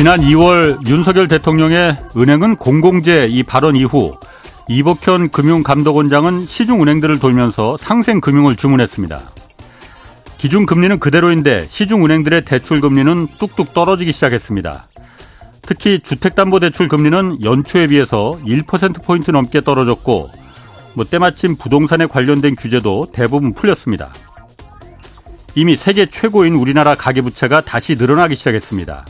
지난 2월 윤석열 대통령의 은행은 공공재 이 발언 이후 이복현 금융감독원장은 시중은행들을 돌면서 상생금융을 주문했습니다. 기준금리는 그대로인데 시중은행들의 대출금리는 뚝뚝 떨어지기 시작했습니다. 특히 주택담보대출 금리는 연초에 비해서 1%포인트 넘게 떨어졌고 뭐 때마침 부동산에 관련된 규제도 대부분 풀렸습니다. 이미 세계 최고인 우리나라 가계부채가 다시 늘어나기 시작했습니다.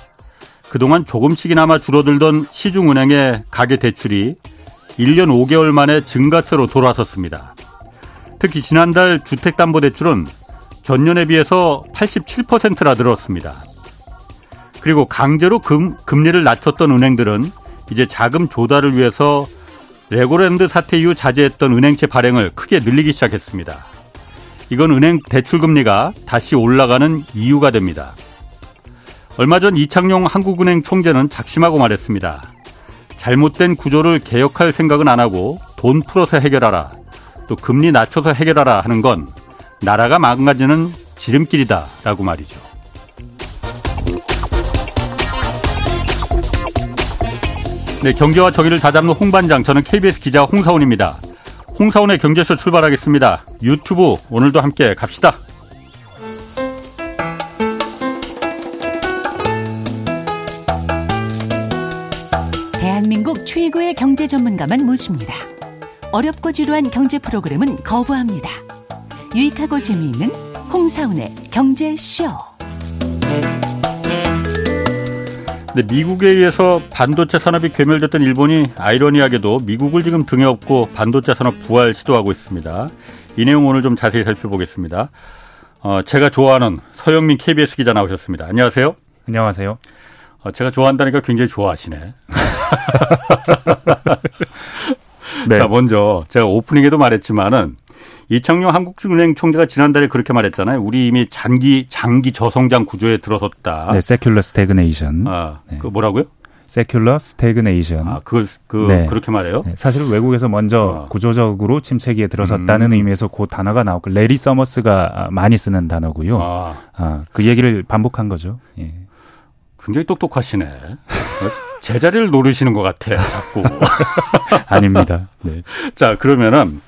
그동안 조금씩이나마 줄어들던 시중은행의 가계 대출이 1년 5개월 만에 증가세로 돌아섰습니다. 특히 지난달 주택담보대출은 전년에 비해서 87%나 늘었습니다. 그리고 강제로 금, 금리를 낮췄던 은행들은 이제 자금 조달을 위해서 레고랜드 사태 이후 자제했던 은행채 발행을 크게 늘리기 시작했습니다. 이건 은행 대출 금리가 다시 올라가는 이유가 됩니다. 얼마 전 이창용 한국은행 총재는 작심하고 말했습니다. 잘못된 구조를 개혁할 생각은 안 하고 돈 풀어서 해결하라. 또 금리 낮춰서 해결하라 하는 건 나라가 망가지는 지름길이다라고 말이죠. 네, 경제와 정의를 다잡는 홍반장 저는 KBS 기자 홍사원입니다. 홍사원의 경제쇼 출발하겠습니다. 유튜브 오늘도 함께 갑시다. 최고의 경제 전문가만 모십니다. 어렵고 지루한 경제 프로그램은 거부합니다. 유익하고 재미있는 홍사운의 경제쇼. 네, 미국에 의해서 반도체 산업이 괴멸됐던 일본이 아이러니하게도 미국을 지금 등에 업고 반도체 산업 부활 시도하고 있습니다. 이 내용 오늘 좀 자세히 살펴보겠습니다. 어, 제가 좋아하는 서영민 KBS 기자 나오셨습니다. 안녕하세요. 안녕하세요. 어, 제가 좋아한다니까 굉장히 좋아하시네. 네. 자, 먼저 제가 오프닝에도 말했지만은 이창용 한국은행 총재가 지난달에 그렇게 말했잖아요. 우리 이미 장기 장기 저성장 구조에 들어섰다. 네, secular stagnation. 아, 네. 그 뭐라고요? 세큘러 스태그네이션. 아, 그걸 그 네. 그렇게 말해요? 네, 사실 외국에서 먼저 어. 구조적으로 침체기에 들어섰다는 음. 의미에서 그 단어가 나오고 레리 서머스가 많이 쓰는 단어고요. 아. 아, 그 얘기를 반복한 거죠. 예. 굉장히 똑똑하시네. 제자리를 노리시는 것 같아, 자꾸. 아닙니다. 네. 자, 그러면은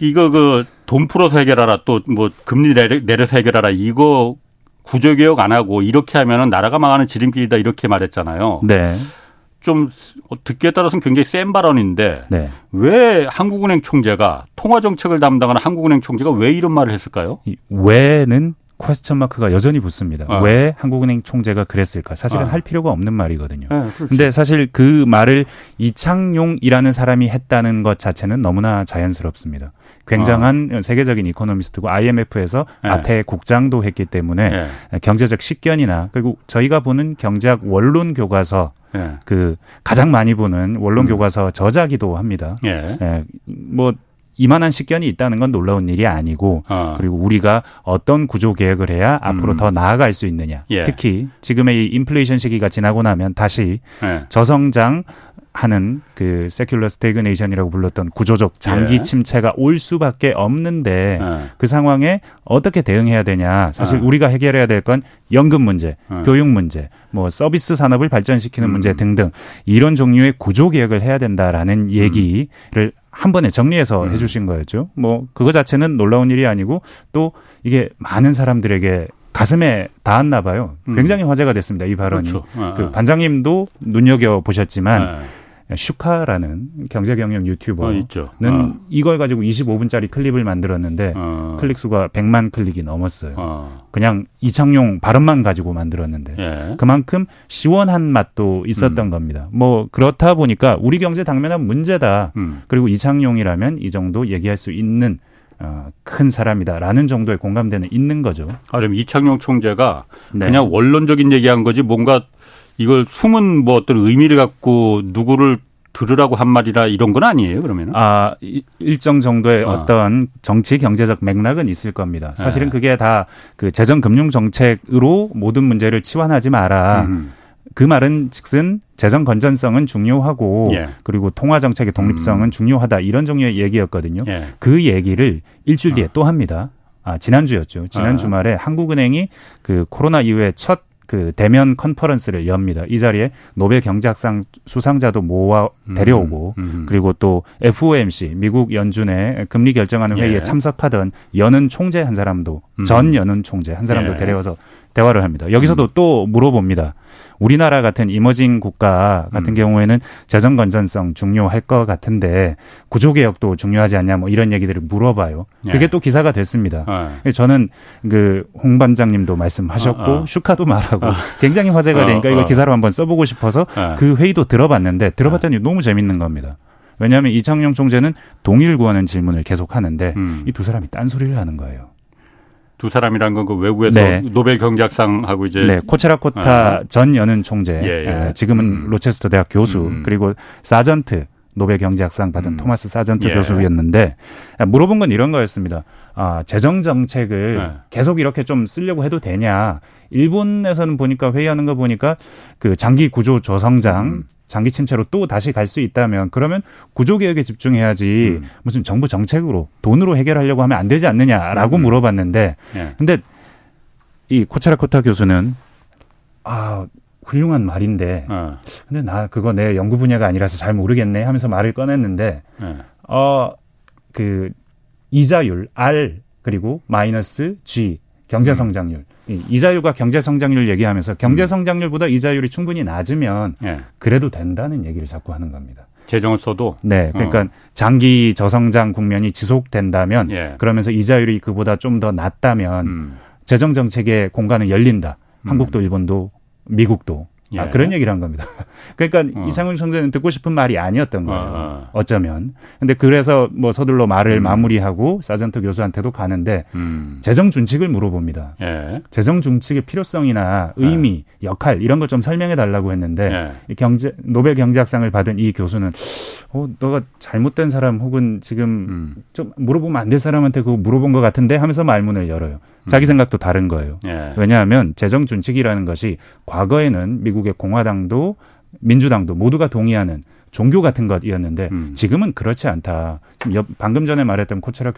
이거 그 돈 풀어서 해결하라 또 뭐 금리 내려, 내려서 해결하라 이거 구조개혁 안 하고 이렇게 하면은 나라가 망하는 지름길이다 이렇게 말했잖아요. 네. 좀 듣기에 따라서는 굉장히 센 발언인데 네. 왜 한국은행 총재가 통화 정책을 담당하는 한국은행 총재가 왜 이런 말을 했을까요? 왜는 퀘스천 마크가 여전히 붙습니다. 아. 왜 한국은행 총재가 그랬을까? 사실은 아. 할 필요가 없는 말이거든요. 네, 근데 사실 그 말을 이창용이라는 사람이 했다는 것 자체는 너무나 자연스럽습니다. 굉장한 아. 세계적인 이코노미스트고 IMF에서 네. 아태 국장도 했기 때문에 네. 경제적 식견이나 그리고 저희가 보는 경제학 원론 교과서 네. 그 가장 많이 보는 원론 음. 교과서 저자기도 합니다. 예. 예. 뭐 이만한 식견이 있다는 건 놀라운 일이 아니고 어. 그리고 우리가 어떤 구조 개혁을 해야 앞으로 음. 더 나아갈 수 있느냐. 예. 특히 지금의 이 인플레이션 시기가 지나고 나면 다시 예. 저성장 하는 그 secular stagnation이라고 불렀던 구조적 장기 예. 침체가 올 수밖에 없는데 예. 그 상황에 어떻게 대응해야 되냐. 사실 예. 우리가 해결해야 될 건 연금 문제, 예. 교육 문제, 뭐 서비스 산업을 발전시키는 음. 문제 등등 이런 종류의 구조 개혁을 해야 된다라는 얘기를 음. 한 번에 정리해서 음. 해주신 거였죠. 뭐 그거 자체는 놀라운 일이 아니고 또 이게 많은 사람들에게 가슴에 닿았나 봐요. 음. 굉장히 화제가 됐습니다. 이 발언이. 그렇죠. 아, 그 반장님도 눈여겨 보셨지만 아. 슈카라는 경제 경영 유튜버는 어, 어. 이걸 가지고 25분짜리 클립을 만들었는데 어. 클릭 수가 100만 클릭이 넘었어요. 어. 그냥 이창용 발음만 가지고 만들었는데 예. 그만큼 시원한 맛도 있었던 음. 겁니다. 뭐 그렇다 보니까 우리 경제 당면한 문제다. 음. 그리고 이창용이라면 이 정도 얘기할 수 있는 어, 큰 사람이다라는 정도의 공감대는 있는 거죠. 아, 그럼 이창용 총재가 네. 그냥 원론적인 얘기한 거지 뭔가 이걸 숨은 뭐 어떤 의미를 갖고 누구를 들으라고 한 말이라 이런 건 아니에요, 그러면? 아, 일정 정도의 어. 어떤 정치 경제적 맥락은 있을 겁니다. 사실은 네. 그게 다 그 재정 금융 정책으로 모든 문제를 치환하지 마라. 음. 그 말은 즉슨 재정 건전성은 중요하고 예. 그리고 통화 정책의 독립성은 음. 중요하다 이런 종류의 얘기였거든요. 예. 그 얘기를 일주일 뒤에 어. 또 합니다. 아, 지난주였죠. 지난 아. 주말에 한국은행이 그 코로나 이후에 첫 그 대면 컨퍼런스를 엽니다. 이 자리에 노벨 경제학상 수상자도 모아 음, 데려오고 음, 음. 그리고 또 FOMC 미국 연준의 금리 결정하는 회의에 예. 참석하던 연은 총재 한 사람도 음. 전 연은 총재 한 사람도 예. 데려와서 대화를 합니다. 여기서도 음. 또 물어봅니다. 우리나라 같은 이머징 국가 같은 음. 경우에는 재정 건전성 중요할 것 같은데 구조 개혁도 중요하지 않냐 뭐 이런 얘기들을 물어봐요. 예. 그게 또 기사가 됐습니다. 예. 저는 그 홍 반장님도 말씀하셨고 어, 어. 슈카도 말하고 어. 굉장히 화제가 어, 되니까 이걸 어. 기사로 한번 써보고 싶어서 예. 그 회의도 들어봤는데 들어봤더니 너무 재밌는 겁니다. 왜냐하면 이창용 총재는 동의를 구하는 질문을 계속 하는데 음. 이두 사람이 딴 소리를 하는 거예요. 두 사람이란 건 그 외국에서 네. 노벨 경제학상하고 이제 네 코체라코타 아. 전 연은 총재 예, 예. 지금은 음. 로체스터 대학 교수 음. 그리고 사전트 노벨 경제학상 받은 음. 토마스 사전트 예. 교수였는데 물어본 건 이런 거였습니다. 아, 재정 정책을 네. 계속 이렇게 좀 쓰려고 해도 되냐? 일본에서는 보니까 회의하는 거 보니까 그 장기 구조 저성장 음. 장기 침체로 또 다시 갈 수 있다면 그러면 구조 개혁에 집중해야지 음. 무슨 정부 정책으로 돈으로 해결하려고 하면 안 되지 않느냐라고 음. 물어봤는데 네. 근데 이 코차라코타 교수는 아 훌륭한 말인데 어. 근데 나 그거 내 연구 분야가 아니라서 잘 모르겠네 하면서 말을 꺼냈는데 네. 어 그 이자율 R 그리고 마이너스 G 경제 성장률 음. 이자율과 경제 성장률 얘기하면서 경제 음. 성장률보다 이자율이 충분히 낮으면 예. 그래도 된다는 얘기를 자꾸 하는 겁니다. 재정을 써도 네, 그러니까 어. 장기 저성장 국면이 지속된다면 예. 그러면서 이자율이 그보다 좀 더 낮다면 음. 재정 정책의 공간은 열린다. 음. 한국도 일본도 미국도 아, 예. 아, 그런 얘기를 한 겁니다. 그러니까 어. 이상훈 총재는 듣고 싶은 말이 아니었던 거예요. 어. 어쩌면. 근데 그래서 뭐 서둘러 말을 음. 마무리하고 사전트 교수한테도 가는데 음. 재정 준칙을 물어봅니다. 예. 재정 준칙의 필요성이나 의미, 예. 역할 이런 걸 좀 설명해 달라고 했는데 예. 경제 노벨 경제학상을 받은 이 교수는 어 너가 잘못된 사람 혹은 지금 음. 좀 물어보면 안 될 사람한테 그거 물어본 것 같은데 하면서 말문을 열어요. 자기 음. 생각도 다른 거예요. 예. 왜냐하면 재정 준칙이라는 것이 과거에는 미국의 공화당도 민주당도 모두가 동의하는 종교 같은 것이었는데 음. 지금은 그렇지 않다. 방금 전에 말했던 코체라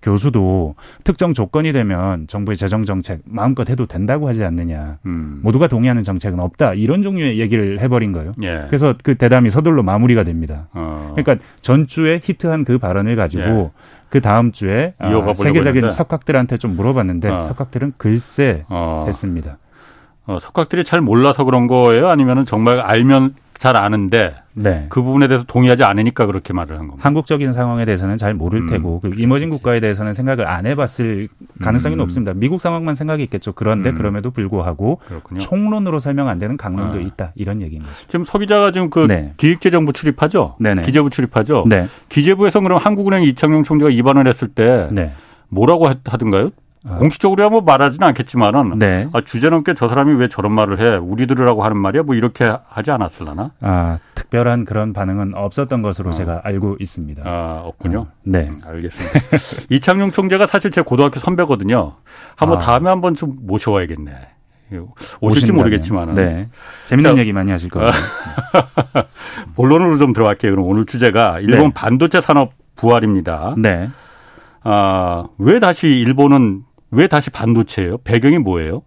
교수도 특정 조건이 되면 정부의 재정 정책 마음껏 해도 된다고 하지 않느냐. 음. 모두가 동의하는 정책은 없다. 이런 종류의 얘기를 해버린 거예요. 예. 그래서 그 대담이 서둘러 마무리가 됩니다. 어. 그러니까 전주에 히트한 그 발언을 가지고 예. 그 다음 주에 아, 세계적인 했는데. 석학들한테 좀 물어봤는데 어. 석학들은 글쎄 어. 했습니다. 어, 석학들이 잘 몰라서 그런 거예요? 아니면 정말 알면 잘 아는데 네. 그 부분에 대해서 동의하지 않으니까 그렇게 말을 한 겁니다. 한국적인 상황에 대해서는 잘 모를 음, 테고 그 이머징 국가에 대해서는 생각을 안 해봤을 가능성이 음. 높습니다. 미국 상황만 생각이 있겠죠. 그런데 음. 그럼에도 불구하고 그렇군요. 총론으로 설명 안 되는 강론도 아. 있다 이런 얘기인 거죠. 지금 서 기자가 지금 그 네. 기획재정부 출입하죠. 네네. 기재부 출입하죠. 네. 기재부에서 그럼 한국은행 이창용 총재가 입안을 했을 때 네. 뭐라고 하던가요? 어. 공식적으로 뭐 말하지는 않겠지만은 네. 아, 주제넘게 저 사람이 왜 저런 말을 해 우리들이라고 하는 말이야 뭐 이렇게 하지 않았을라나? 아 특별한 그런 반응은 없었던 것으로 어. 제가 알고 있습니다. 아 없군요. 어, 네, 음, 알겠습니다. 이창용 총재가 사실 제 고등학교 선배거든요. 한번 아. 다음에 한번 좀 모셔와야겠네. 오실지 모르겠지만은. 네. 재밌는 자, 얘기 많이 하실 거예요. 본론으로 좀 들어갈게요. 그럼 오늘 주제가 일본 네. 반도체 산업 부활입니다. 네. 아, 왜 다시 일본은 왜 다시 반도체예요? 배경이 뭐예요?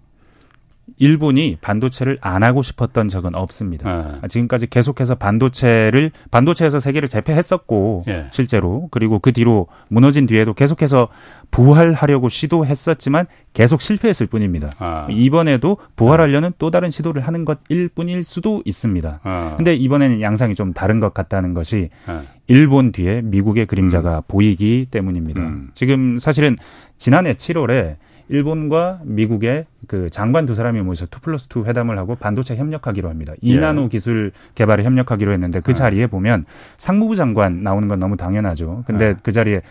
일본이 반도체를 안 하고 싶었던 적은 없습니다. 네. 지금까지 계속해서 반도체를 반도체에서 세계를 제패했었고 네. 실제로 그리고 그 뒤로 무너진 뒤에도 계속해서 부활하려고 시도했었지만 계속 실패했을 뿐입니다. 아. 이번에도 부활하려는 또 다른 시도를 하는 것일 뿐일 수도 있습니다. 아. 근데 이번에는 양상이 좀 다른 것 같다는 것이 아. 일본 뒤에 미국의 그림자가 음. 보이기 때문입니다. 음. 지금 사실은 지난해 7월에 일본과 미국의 그 장관 두 사람이 모여서 two plus two 회담을 하고 반도체 협력하기로 합니다. 예. 이나노 기술 개발에 협력하기로 했는데 그 아. 자리에 보면 상무부 장관 나오는 건 너무 당연하죠. 근데 아. 그 자리에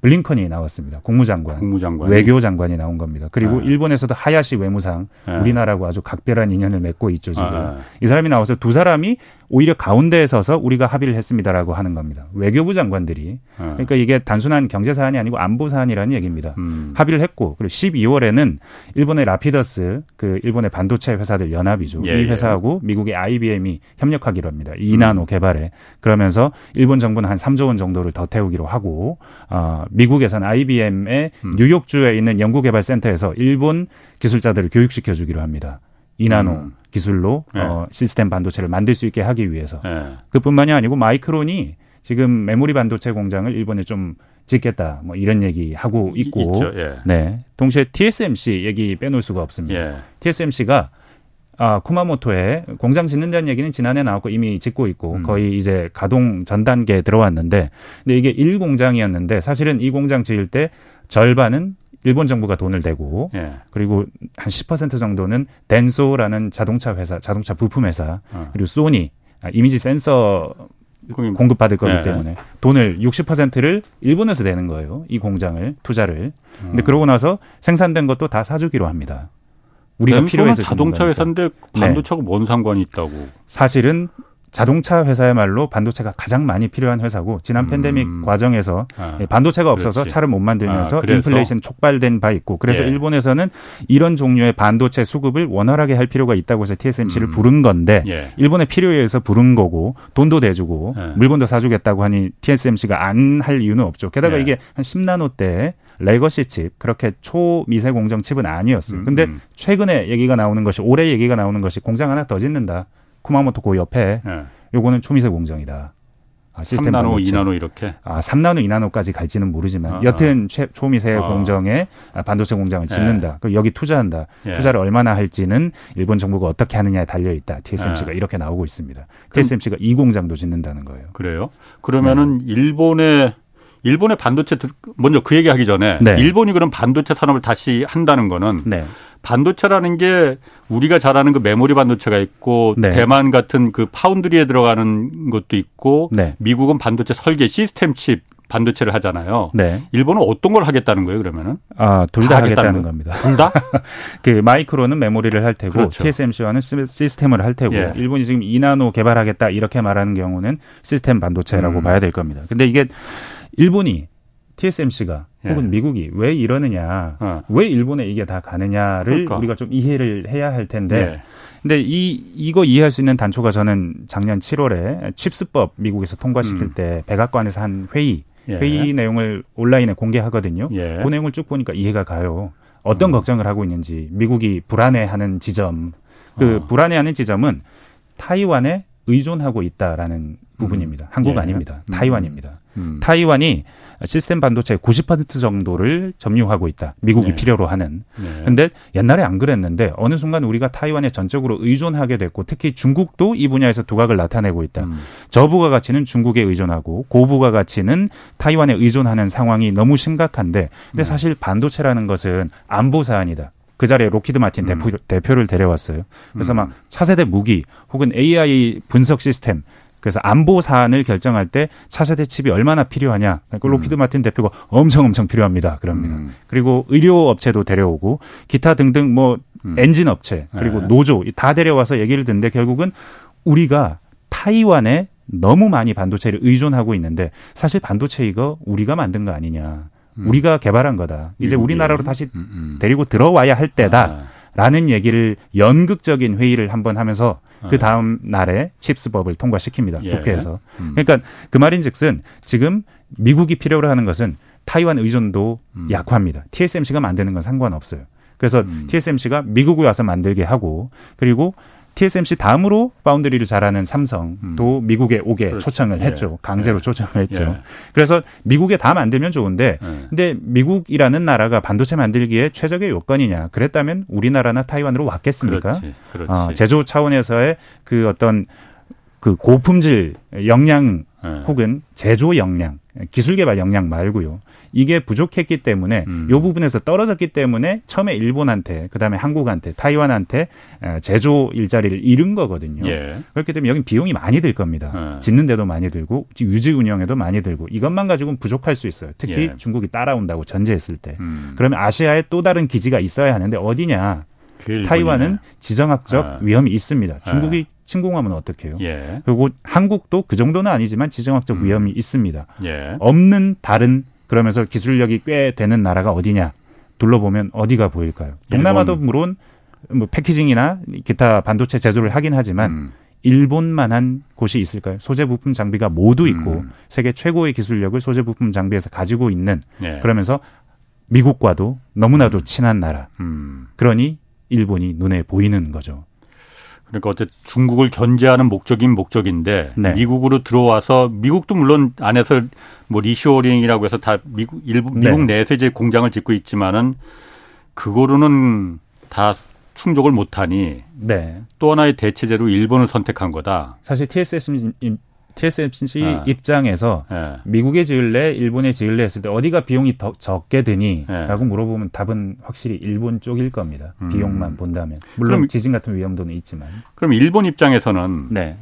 블링컨이 나왔습니다. 국무장관, 국무장관, 외교장관이 나온 겁니다. 그리고 네. 일본에서도 하야시 외무상, 네. 우리나라하고 아주 각별한 인연을 맺고 있죠 지금. 네. 이 사람이 나와서 두 사람이 오히려 가운데에 서서 우리가 합의를 했습니다라고 하는 겁니다. 외교부 장관들이. 그러니까 이게 단순한 경제 사안이 아니고 안보 사안이라는 얘기입니다. 음. 합의를 했고 그리고 12월에는 일본의 라피더스, 그 일본의 반도체 회사들 연합이죠. 예, 이 예. 회사하고 예. 미국의 IBM이 협력하기로 합니다. 이나노 음. 개발에. 그러면서 일본 정부는 한 3조 원 정도를 더 태우기로 하고 어, 미국에서는 IBM의 음. 뉴욕주에 있는 연구개발센터에서 일본 기술자들을 교육시켜 주기로 합니다. 이나노 음. 기술로 네. 어, 시스템 반도체를 만들 수 있게 하기 위해서 네. 그뿐만이 아니고 마이크론이 지금 메모리 반도체 공장을 일본에 좀 짓겠다 뭐 이런 얘기 하고 있고 예. 네 동시에 TSMC 얘기 빼놓을 수가 없습니다. 예. TSMC가 아, 쿠마모토에 공장 짓는다는 얘기는 지난해 나왔고 이미 짓고 있고 음. 거의 이제 가동 전 단계에 들어왔는데 근데 이게 1공장이었는데 사실은 이 공장 지을 때 절반은 일본 정부가 돈을 대고 예. 그리고 한 10% 정도는 덴소라는 자동차 회사, 자동차 부품 회사 어. 그리고 소니 아, 이미지 센서 공급 받을 거기 네. 때문에 돈을 60%를 일본에서 내는 거예요. 이 공장을 투자를. 근데 음. 그러고 나서 생산된 것도 다 사주기로 합니다. 우리가 필요해서 자동차 회사인데 반도체가 네. 뭔 상관이 있다고? 사실은 자동차 회사야말로 반도체가 가장 많이 필요한 회사고 지난 음. 팬데믹 과정에서 아, 반도체가 없어서 그렇지. 차를 못 만들면서 아, 인플레이션 촉발된 바 있고 그래서 예. 일본에서는 이런 종류의 반도체 수급을 원활하게 할 필요가 있다고 해서 TSMC를 음. 부른 건데 예. 일본의 필요에 의해서 부른 거고 돈도 대주고 예. 물건도 사주겠다고 하니 TSMC가 안 할 이유는 없죠. 게다가 예. 이게 한 10나노대 legacy 칩 그렇게 초미세 공정 칩은 아니었어요. 음, 근데 음. 최근에 얘기가 나오는 것이 올해 얘기가 나오는 것이 공장 하나 더 짓는다. 쿠마모토 고 옆에 네. 요거는 초미세 공정이다. 아, 시스템 3나노, 반도체. 2나노 이렇게. 아, 3나노, 2나노까지 갈지는 모르지만 아, 여튼 최, 초미세 아. 공정에 반도체 공장을 짓는다. 네. 여기 투자한다. 예. 투자를 얼마나 할지는 일본 정부가 어떻게 하느냐에 달려 있다. TSMC가 네. 이렇게 나오고 있습니다. TSMC가 이 공장도 짓는다는 거예요. 그래요? 그러면은 네. 일본의 일본의 반도체 먼저 그 얘기하기 전에 네. 일본이 그럼 반도체 산업을 다시 한다는 거는 네. 반도체라는 게 우리가 잘 아는 그 메모리 반도체가 있고 네. 대만 같은 그 파운드리에 들어가는 것도 있고 네. 미국은 반도체 설계 시스템 칩 반도체를 하잖아요. 네. 일본은 어떤 걸 하겠다는 거예요, 그러면은? 아, 둘 다 하겠다는, 겁니다. 둘 다? 그 마이크로는 메모리를 할 테고 그렇죠. TSMC와는 시스템을 할 테고 예. 일본이 지금 이나노 개발하겠다 이렇게 말하는 경우는 시스템 반도체라고 음. 봐야 될 겁니다. 근데 이게 일본이 TSMC가 예. 혹은 미국이 왜 이러느냐, 어. 왜 일본에 이게 다 가느냐를 그러니까. 우리가 좀 이해를 해야 할 텐데, 예. 근데 이 이거 이해할 수 있는 단초가 저는 작년 7월에 칩스법 미국에서 통과시킬 음. 때 백악관에서 한 회의 예. 회의 내용을 온라인에 공개하거든요. 예. 그 내용을 쭉 보니까 이해가 가요. 어떤 음. 걱정을 하고 있는지 미국이 불안해하는 지점, 그 어. 불안해하는 지점은 타이완에 의존하고 있다라는 부분입니다. 음. 한국 예. 아닙니다. 음. 타이완입니다. 음. 타이완이 시스템 반도체 90% 정도를 점유하고 있다. 미국이 네. 필요로 하는. 네. 근데 옛날에 안 그랬는데 어느 순간 우리가 타이완에 전적으로 의존하게 됐고 특히 중국도 이 분야에서 두각을 나타내고 있다. 음. 저부가 가치는 중국에 의존하고 고부가 가치는 타이완에 의존하는 상황이 너무 심각한데 근데 네. 사실 반도체라는 것은 안보 사안이다. 그 자리에 록히드 마틴 음. 대표, 대표를 데려왔어요. 그래서 음. 막 차세대 무기 혹은 AI 분석 시스템 그래서 안보 사안을 결정할 때 차세대 칩이 얼마나 필요하냐. 그러니까 록히드 음. 마틴 대표가 엄청 엄청 필요합니다. 그럽니다. 음. 그리고 의료 업체도 데려오고 기타 등등 뭐 음. 엔진 업체 그리고 네. 노조 다 데려와서 얘기를 듣는데 결국은 우리가 타이완에 너무 많이 반도체를 의존하고 있는데 사실 반도체 이거 우리가 만든 거 아니냐. 음. 우리가 개발한 거다. 이제 우리나라로 다시 음, 음. 데리고 들어와야 할 때다. 아. 라는 얘기를 연극적인 회의를 한번 하면서 그 네. 다음 날에 CHIPS법을 통과시킵니다. 예. 국회에서. 음. 그러니까 그 말인즉슨 지금 미국이 필요로 하는 것은 타이완 의존도 음. 약화입니다. TSMC가 만드는 건 상관없어요. 그래서 음. TSMC가 미국에 와서 만들게 하고 그리고 TSMC 다음으로 foundry를 잘하는 삼성도 음. 미국에 오게 그렇지. 초청을 예. 했죠. 강제로 예. 초청을 했죠. 예. 그래서 미국에 다 만들면 좋은데 예. 근데 미국이라는 나라가 반도체 만들기에 최적의 요건이냐. 그랬다면 우리나라나 타이완으로 왔겠습니까? 그렇지. 그렇지. 어, 제조 차원에서의 그 어떤 그 고품질 역량 예. 혹은 제조 역량, 기술 개발 역량 말고요. 이게 부족했기 때문에 음. 요 부분에서 떨어졌기 때문에 처음에 일본한테 그다음에 한국한테 타이완한테 제조 일자리를 잃은 거거든요. 예. 그렇기 때문에 여기 비용이 많이 들 겁니다. 예. 짓는 데도 많이 들고 유지 운영에도 많이 들고 이것만 가지고는 부족할 수 있어요. 특히 예. 중국이 따라온다고 전제했을 때. 음. 그러면 아시아에 또 다른 기지가 있어야 하는데 어디냐? 타이완은 지정학적 아. 위험이 있습니다. 중국이 아. 침공하면 어떻게 해요? 예. 그리고 한국도 그 정도는 아니지만 지정학적 음. 위험이 있습니다. 예. 없는 다른 그러면서 기술력이 꽤 되는 나라가 어디냐 둘러보면 어디가 보일까요? 동남아도 물론 뭐 패키징이나 기타 반도체 제조를 하긴 하지만 음. 일본만한 곳이 있을까요? 소재 부품 장비가 모두 있고 음. 세계 최고의 기술력을 소재 부품 장비에서 가지고 있는 예. 그러면서 미국과도 너무나도 음. 친한 나라. 음. 그러니 일본이 눈에 보이는 거죠. 그러니까 어째 중국을 견제하는 목적인 목적인데 네. 미국으로 들어와서 미국도 물론 안에서 뭐 reshoring이라고 해서 다 미국 일부 미국 네. 내에서 이제 공장을 짓고 있지만은 그거로는 다 충족을 못하니 네. 또 하나의 대체제로 일본을 선택한 거다. 사실 TSM TSMC 네. 입장에서 네. 미국에 지을래 일본에 지을래 했을 때 어디가 비용이 더 적게 드니라고 네. 물어보면 답은 확실히 일본 쪽일 겁니다. 음. 비용만 본다면 물론 그럼, 지진 같은 위험도는 있지만. 그럼 일본 입장에서는 네.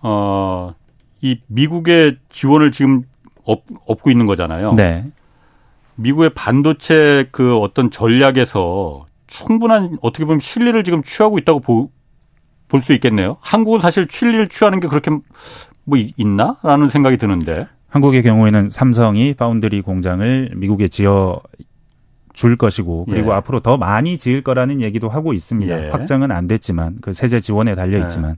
어, 이 미국의 지원을 지금 업, 업고 있는 거잖아요. 네. 미국의 반도체 그 어떤 전략에서 충분한 어떻게 보면 실리를 지금 취하고 있다고 볼 수 있겠네요. 한국은 사실 실리를 취하는 게 그렇게 뭐 있나라는 생각이 드는데. 한국의 경우에는 삼성이 파운드리 공장을 미국에 지어 줄 것이고 그리고 예. 앞으로 더 많이 지을 거라는 얘기도 하고 있습니다. 예. 확정은 안 됐지만 그 세제 지원에 달려 있지만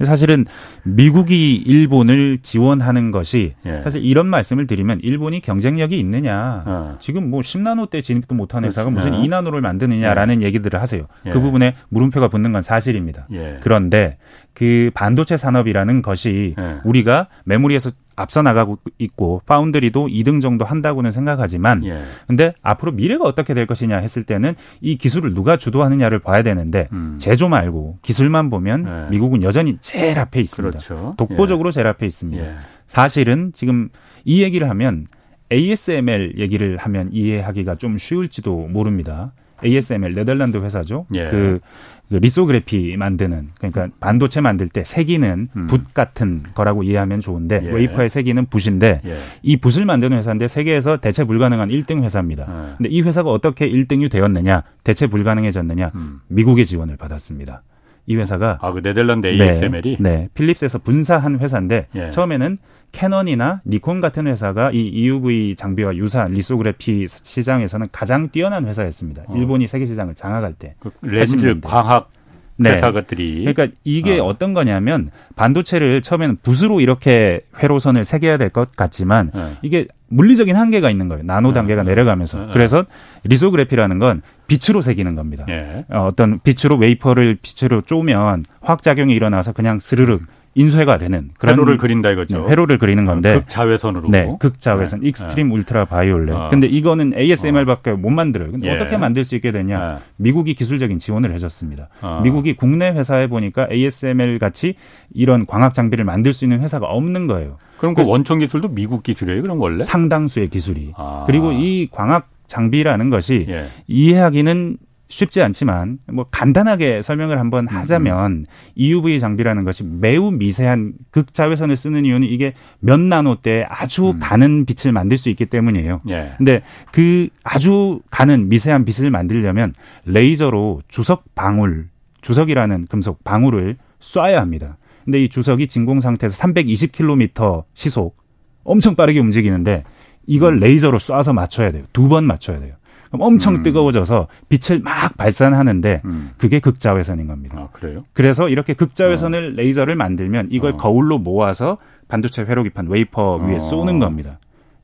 예. 사실은 미국이 일본을 지원하는 것이 예. 사실 이런 말씀을 드리면 일본이 경쟁력이 있느냐 어. 지금 뭐 10나노 때 진입도 못한 회사가 무슨 2나노를 만드느냐라는 예. 얘기들을 하세요. 그 예. 부분에 물음표가 붙는 건 사실입니다. 그런데 그 반도체 산업이라는 것이 우리가 메모리에서 앞서 나가고 있고 파운드리도 2등 정도 한다고는 생각하지만 예. 근데 앞으로 미래가 어떻게 될 것이냐 했을 때는 이 기술을 누가 주도하느냐를 봐야 되는데 음. 제조 말고 기술만 보면 예. 미국은 여전히 제일 앞에 있습니다. 그렇죠. 독보적으로 예. 제일 앞에 있습니다. 예. 사실은 지금 이 얘기를 하면 ASML 얘기를 하면 이해하기가 좀 쉬울지도 모릅니다. ASML 네덜란드 회사죠. 예. 그, 그 lithography 만드는 그러니까 반도체 만들 때 새기는 음. 붓 같은 거라고 이해하면 좋은데 예. 웨이퍼에 새기는 붓인데 예. 이 붓을 만드는 회사인데 세계에서 대체 불가능한 1등 회사입니다. 예. 근데 이 회사가 어떻게 1등이 되었느냐, 대체 불가능해졌느냐? 음. 미국의 지원을 받았습니다. 이 회사가 아그 네덜란드 ASML이 네, 네 필립스에서 분사한 회사인데 예. 처음에는 캐논이나 니콘 같은 회사가 이 EUV 장비와 유사한 lithography 시장에서는 가장 뛰어난 회사였습니다. 어. 일본이 세계 시장을 장악할 때. 그 렌즈 80년대. 광학 네. 회사들이. 그러니까 이게 어. 떤 거냐면 반도체를 처음에는 붓으로 이렇게 회로선을 새겨야 될 것 같지만 네. 이게 물리적인 한계가 있는 거예요. 나노 네. 단계가 네. 내려가면서. 네. 그래서 lithography라는 건 빛으로 새기는 겁니다. 예. 어, 어떤 빛으로 웨이퍼를 빛으로 쪼면 화학작용이 일어나서 그냥 스르륵 인쇄가 되는 그런 회로를 그린다 이거죠. 네, 회로를 그리는 건데 극자외선으로. 네, 극자외선, 네. extreme 네. ultraviolet. 어. 근데 이거는 ASML밖에 어. 못 만들어요. 근데 예. 어떻게 만들 수 있게 되냐? 네. 미국이 기술적인 지원을 해줬습니다. 어. 미국이 국내 회사에 보니까 ASML 같이 이런 광학 장비를 만들 수 있는 회사가 없는 거예요. 그럼 그 원천 기술도 미국 기술이에요? 그럼 원래? 상당수의 기술이. 아. 그리고 이 광학 장비라는 것이 예. 이해하기는 쉽지 않지만 뭐 간단하게 설명을 한번 음, 하자면 음. EUV 장비라는 것이 매우 미세한 극자외선을 쓰는 이유는 이게 몇 나노대 아주 음. 가는 빛을 만들 수 있기 때문이에요. 예. 근데 그 아주 가는 미세한 빛을 만들려면 레이저로 주석 방울, 주석이라는 금속 방울을 쏴야 합니다. 근데 이 주석이 진공 상태에서 320km 시속 엄청 빠르게 움직이는데 이걸 음. 레이저로 쏴서 맞춰야 돼요. 두 번 맞춰야 돼요. 그럼 엄청 음. 뜨거워져서 빛을 막 발산하는데 음. 그게 극자외선인 겁니다. 아, 그래요? 그래서 이렇게 극자외선을 어. 레이저를 만들면 이걸 어. 거울로 모아서 반도체 회로기판 웨이퍼 위에 어. 쏘는 겁니다.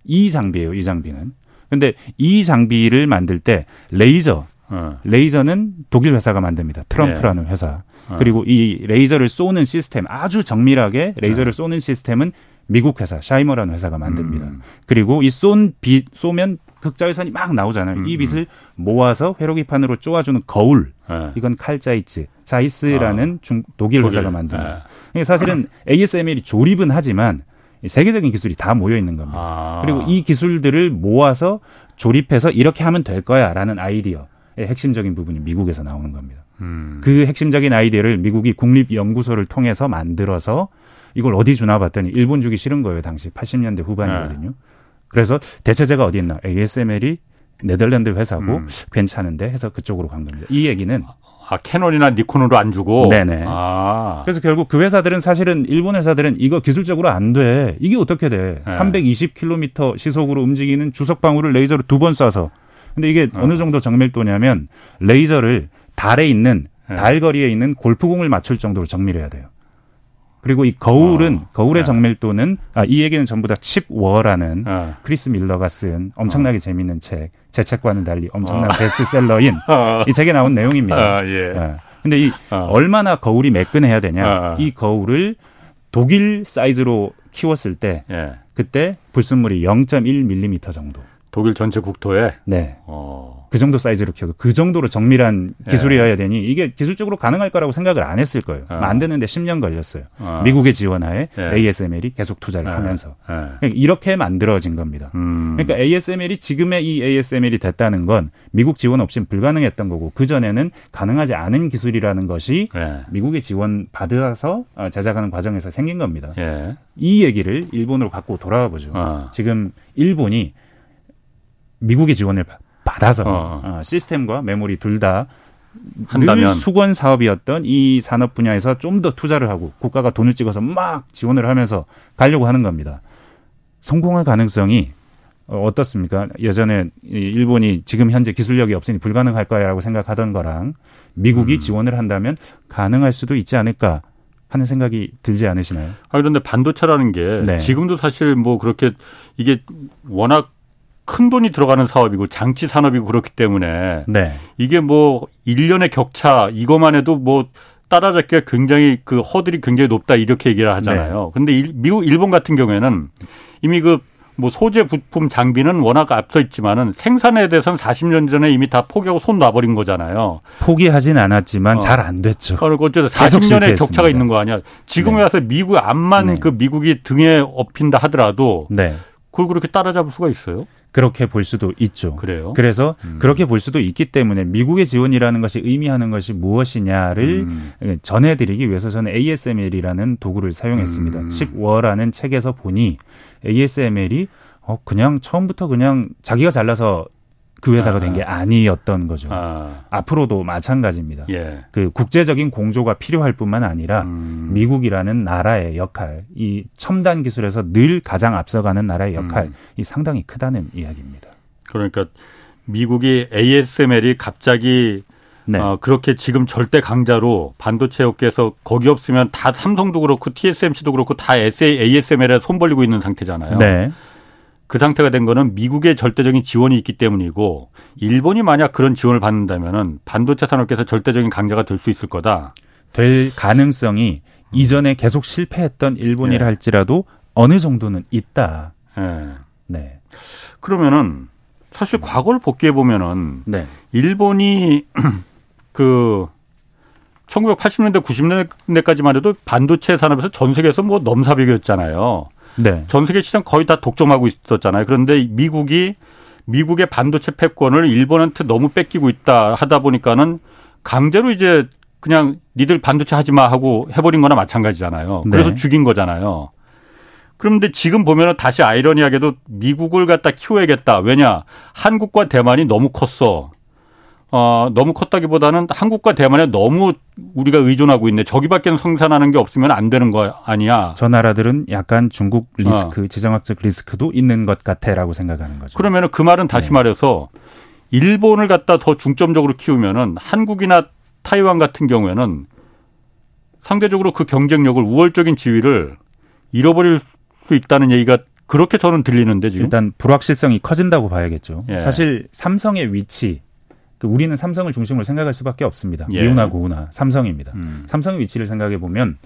이 장비예요, 이 장비는. 근데 이 장비를 만들 때 레이저 어. 레이저는 독일 회사가 만듭니다. 트럼프라는 네. 회사. 어. 그리고 이 레이저를 쏘는 시스템 아주 정밀하게 레이저를 네. 쏘는 시스템은 미국 회사 사이머라는 회사가 만듭니다. 음. 그리고 이 쏜 빛 쏘면 극자외선이 막 나오잖아요. 음, 이 빛을 음. 모아서 회로기판으로 쪼아주는 거울. 네. 이건 칼자이츠, 자이스라는 아. 중, 독일, 독일 회사가 만듭니다. 네. 사실은 ASML이 조립은 하지만 세계적인 기술이 다 모여 있는 겁니다. 아. 그리고 이 기술들을 모아서 조립해서 이렇게 하면 될 거야라는 아이디어의 핵심적인 부분이 미국에서 나오는 겁니다. 음. 그 핵심적인 아이디어를 미국이 국립연구소를 통해서 만들어서 이걸 어디 주나 봤더니 일본 주기 싫은 거예요. 당시 80년대 후반이거든요. 네. 그래서 대체제가 어디 있나? ASML이 네덜란드 회사고 음. 괜찮은데 해서 그쪽으로 간 겁니다. 이 얘기는 아, 캐논이나 니콘으로 안 주고. 네네. 아. 그래서 결국 그 회사들은 사실은 일본 회사들은 이거 기술적으로 안 돼. 이게 어떻게 돼? 네. 320km 시속으로 움직이는 주석 방울을 레이저로 두 번 쏴서. 근데 이게 어. 느 정도 정밀도냐면 레이저를 달에 있는 네. 달 거리에 있는 골프공을 맞출 정도로 정밀해야 돼요. 그리고 이 거울은 어. 거울의 네. 정밀도는 아, 이 얘기는 전부 다 Chip War라는 네. 크리스 밀러가 쓴 엄청나게 어. 재미있는 책 제 책과는 달리 엄청난 어. 베스트셀러인 어. 이 책에 나온 내용입니다. 아, 예. 예. 근데 이 어. 얼마나 거울이 매끈해야 되냐? 어. 이 거울을 독일 사이즈로 키웠을 때 예. 그때 불순물이 0.1mm 정도. 독일 전체 국토에 네. 어. 그 정도 사이즈로 키워도 그 정도로 정밀한 예. 기술이어야 되니 이게 기술적으로 가능할 거라고 생각을 안 했을 거예요. 어. 만드는데 10년 걸렸어요. 어. 미국의 지원하에 예. ASML이 계속 투자를 예. 하면서 예. 그러니까 이렇게 만들어진 겁니다. 음. 그러니까 ASML이 지금의 이 ASML이 됐다는 건 미국 지원 없이는 불가능했던 거고 그 전에는 가능하지 않은 기술이라는 것이 예. 미국의 지원 받아서 어, 제작하는 과정에서 생긴 겁니다. 이 얘기를 일본으로 갖고 돌아와 보죠. 어. 지금 일본이 미국의 지원을 받아서 어. 어, 시스템과 메모리 둘 다 늘 수건 사업이었던 이 산업 분야에서 좀 더 투자를 하고 국가가 돈을 찍어서 막 지원을 하면서 가려고 하는 겁니다. 성공할 가능성이 어, 어떻습니까? 예전에 일본이 지금 현재 기술력이 없으니 불가능할 거야라고 생각하던 거랑 미국이 음. 지원을 한다면 가능할 수도 있지 않을까 하는 생각이 들지 않으시나요? 아 그런데 반도체라는 게 네. 지금도 사실 뭐 그렇게 이게 워낙 큰 돈이 들어가는 사업이고 장치 산업이고 그렇기 때문에 네. 이게 뭐 1년의 격차 이것만 해도 뭐 따라잡기가 굉장히 그 허들이 굉장히 높다 이렇게 얘기를 하잖아요. 네. 근데 일, 미국 일본 같은 경우에는 이미 그 뭐 소재 부품 장비는 워낙 앞서 있지만은 생산에 대해서는 40년 전에 이미 다 포기하고 손 놔버린 거잖아요. 포기하진 않았지만 어. 잘안 됐죠. 그리고 어쨌든 40년의 격차가 있는 거 아니야. 지금에 네. 와서 미국 앞만 네. 그 미국이 등에 업힌다 하더라도 네. 그걸 그렇게 따라잡을 수가 있어요? 그렇게 볼 수도 있죠. 그래요? 그래서 음. 그렇게 볼 수도 있기 때문에 미국의 지원이라는 것이 의미하는 것이 무엇이냐를 음. 전해드리기 위해서 저는 ASML이라는 도구를 사용했습니다. 음. 칩워라는 책에서 보니 ASML이 어 그냥 처음부터 그냥 자기가 잘라서 그 회사가 된게 아. 아니었던 거죠. 아. 앞으로도 마찬가지입니다. 예. 그 국제적인 공조가 필요할 뿐만 아니라 음. 미국이라는 나라의 역할, 이 첨단 기술에서 늘 가장 앞서가는 나라의 역할이 음. 상당히 크다는 이야기입니다. 그러니까 미국이 ASML이 갑자기 네. 어, 그렇게 지금 절대 강자로 반도체 업계에서 거기 없으면 다 삼성도 그렇고 TSMC도 그렇고 다 SA, ASML에 손 벌리고 있는 상태잖아요. 네. 그 상태가 된 거는 미국의 절대적인 지원이 있기 때문이고 일본이 만약 그런 지원을 받는다면은 반도체 산업계에서 절대적인 강자가 될 수 있을 거다. 될 가능성이 이전에 계속 실패했던 일본이라 네. 할지라도 어느 정도는 있다. 네. 네. 그러면은 사실 과거를 복귀해 보면은 네. 일본이 그 1980년대 90년대까지만 해도 반도체 산업에서 전 세계에서 뭐 넘사벽이었잖아요. 네. 전 세계 시장 거의 다 독점하고 있었잖아요. 그런데 미국이 미국의 반도체 패권을 일본한테 너무 뺏기고 있다 하다 보니까는 강제로 이제 그냥 니들 반도체 하지 마 하고 해버린 거나 마찬가지잖아요. 그래서 네. 죽인 거잖아요. 그런데 지금 보면은 다시 아이러니하게도 미국을 갖다 키워야겠다. 왜냐? 한국과 대만이 너무 컸어. 어, 너무 컸다기보다는 한국과 대만에 너무 우리가 의존하고 있네. 저기밖에는 생산하는 게 없으면 안 되는 거 아니야. 저 나라들은 약간 중국 리스크, 어. 지정학적 리스크도 있는 것 같아라고 생각하는 거죠. 그러면은 그 말은 다시 네. 말해서 일본을 갖다 더 중점적으로 키우면은 한국이나 타이완 같은 경우에는 상대적으로 그 경쟁력을 우월적인 지위를 잃어버릴 수 있다는 얘기가 그렇게 저는 들리는데 지금 일단 불확실성이 커진다고 봐야겠죠. 예. 사실 삼성의 위치 그 우리는 삼성을 중심으로 생각할 수밖에 없습니다. 예. 미우나 고우나 삼성입니다. 음. 삼성의 위치를 생각해 보면